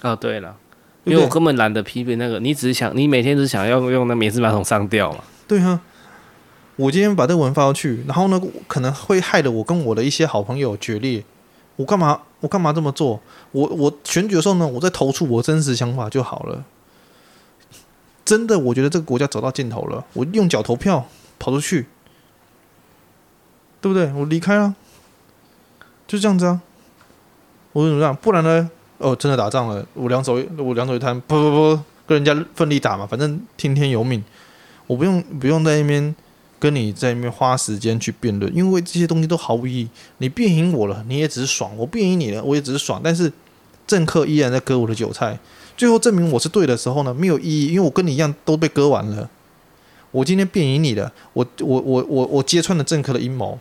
哦，对了，因为我根本懒得批评那个，你只是想，你每天只是想要用那免治马桶上吊嘛。对啊，我今天把这个文发出去，然后呢，可能会害得我跟我的一些好朋友决裂。我干嘛？我干嘛这么做？我我选举的时候呢，我再投出我真实想法就好了。真的，我觉得这个国家走到尽头了，我用脚投票跑出去。对不对？我离开了，就这样子啊。我怎么样？不然呢？哦，真的打仗了，我两手我两手一摊，不不不，跟人家奋力打嘛，反正听天由命。我不用不用在那边跟你在那边花时间去辩论，因为这些东西都毫无意义。你辩赢我了，你也只是爽；我辩赢你了，我也只是爽。但是政客依然在割我的韭菜，最后证明我是对的时候呢，没有意义，因为我跟你一样都被割完了。我今天辩赢你了，我我我我我揭穿了政客的阴谋。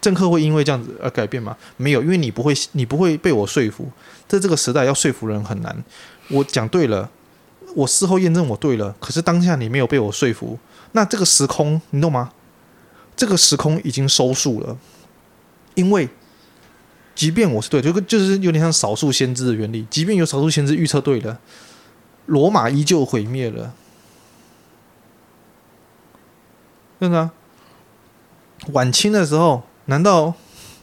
政客会因为这样子而改变吗？没有，因为你不会，你不会被我说服。在这个时代，要说服人很难。我讲对了，我事后验证我对了，可是当下你没有被我说服，那这个时空，你懂吗？这个时空已经收束了。因为，即便我是对，就就是有点像少数先知的原理。即便有少数先知预测对了，罗马依旧毁灭了。对吗？晚清的时候。难道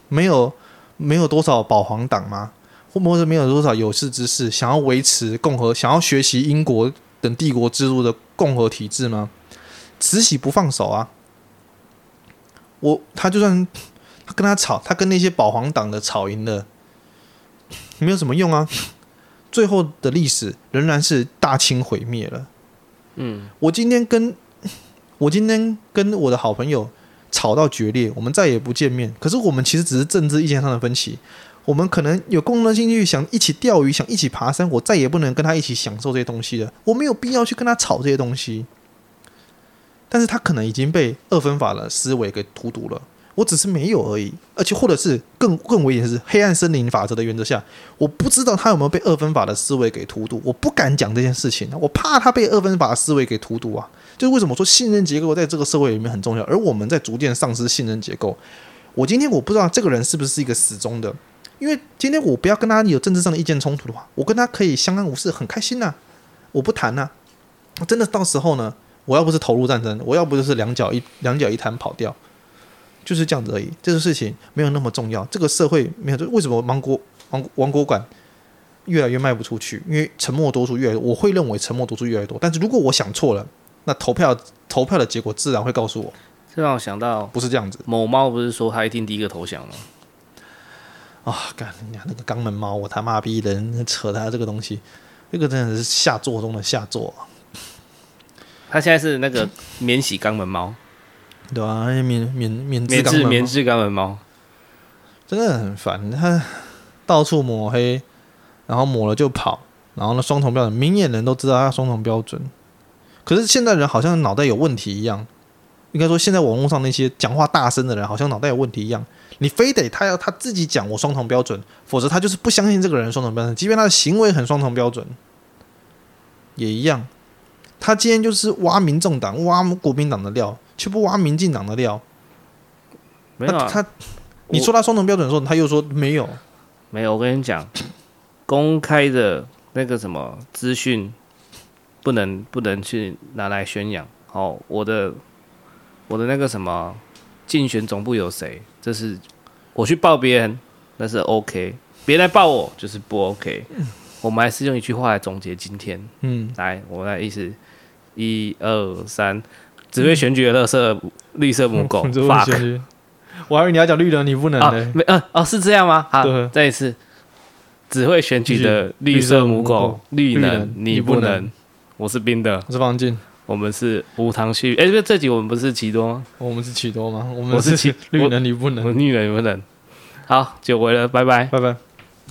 没有没有多少保皇党吗？或者没有多少有识之士想要维持共和、想要学习英国等帝国制度的共和体制吗？慈禧不放手啊！我他就算他跟他吵，他跟那些保皇党的吵赢了，没有什么用啊！最后的历史仍然是大清毁灭了。嗯，我今天跟我今天跟我的好朋友。吵到决裂，我们再也不见面。可是我们其实只是政治意见上的分歧。我们可能有共同的兴趣，想一起钓鱼，想一起爬山。我再也不能跟他一起享受这些东西了。我没有必要去跟他吵这些东西。但是他可能已经被二分法的思维给荼毒了。我只是没有而已。而且或者是更更危险是，黑暗森林法则的原则下，我不知道他有没有被二分法的思维给荼毒。我不敢讲这件事情，我怕他被二分法的思维给荼毒啊。就是为什么说信任结构在这个社会里面很重要，而我们在逐渐丧失信任结构。我今天我不知道这个人是不是一个死忠的，因为今天我不要跟他有政治上的意见冲突的话，我跟他可以相安无事，很开心呐、我不谈呐、真的到时候呢，我要不是投入战争，我要不就是两脚一两脚一摊跑掉，就是这样子而已。这个事情没有那么重要，这个社会没有。为什么芒果王王国馆越来越卖不出去？因为沉默多数越来我会认为沉默多数越来越多。但是如果我想错了。那投票投票的结果自然会告诉我。这让我想到，不是这样子。某猫不是说他一定第一个投降吗？啊，干你那个肛门猫，我他妈逼人扯他这个东西，这个真的是下作中的下作。他现在是那个免洗肛门猫，对吧、啊？免免免免治免治免治肛门猫，真的很烦。他到处抹黑，然后抹了就跑，然后呢，双重标准，明眼人都知道他双重标准。可是现在人好像脑袋有问题一样，应该说现在网络上那些讲话大声的人好像脑袋有问题一样。你非得他要他自己讲我双重标准，否则他就是不相信这个人双重标准，即便他的行为很双重标准，也一样。他今天就是挖民众党、挖国民党的料，却不挖民进党的料。没有、啊、他你说他双重标准的时候，他又说没有，没有。我跟你讲，公开的那个什么资讯，不能不能去拿来宣扬。哦，我的我的那个什么竞选总部有谁？这是我去报别人，那是 OK，别人来报我就是不 OK。我们还是用一句话来总结今天。嗯，来，我来意思，一二三，只会选举的垃圾绿色母狗。fuck，我还以为你要讲绿人，你不能的。没，嗯，哦，是这样吗？好，再一次，只会选举的绿色母狗，绿能你不能。我是冰的，我是方静，我们是无糖区。哎，这这集我们不是奇多吗？我们是奇多吗？我们是奇 绿能你不能，绿能你不能。好，久违了，拜拜，拜拜。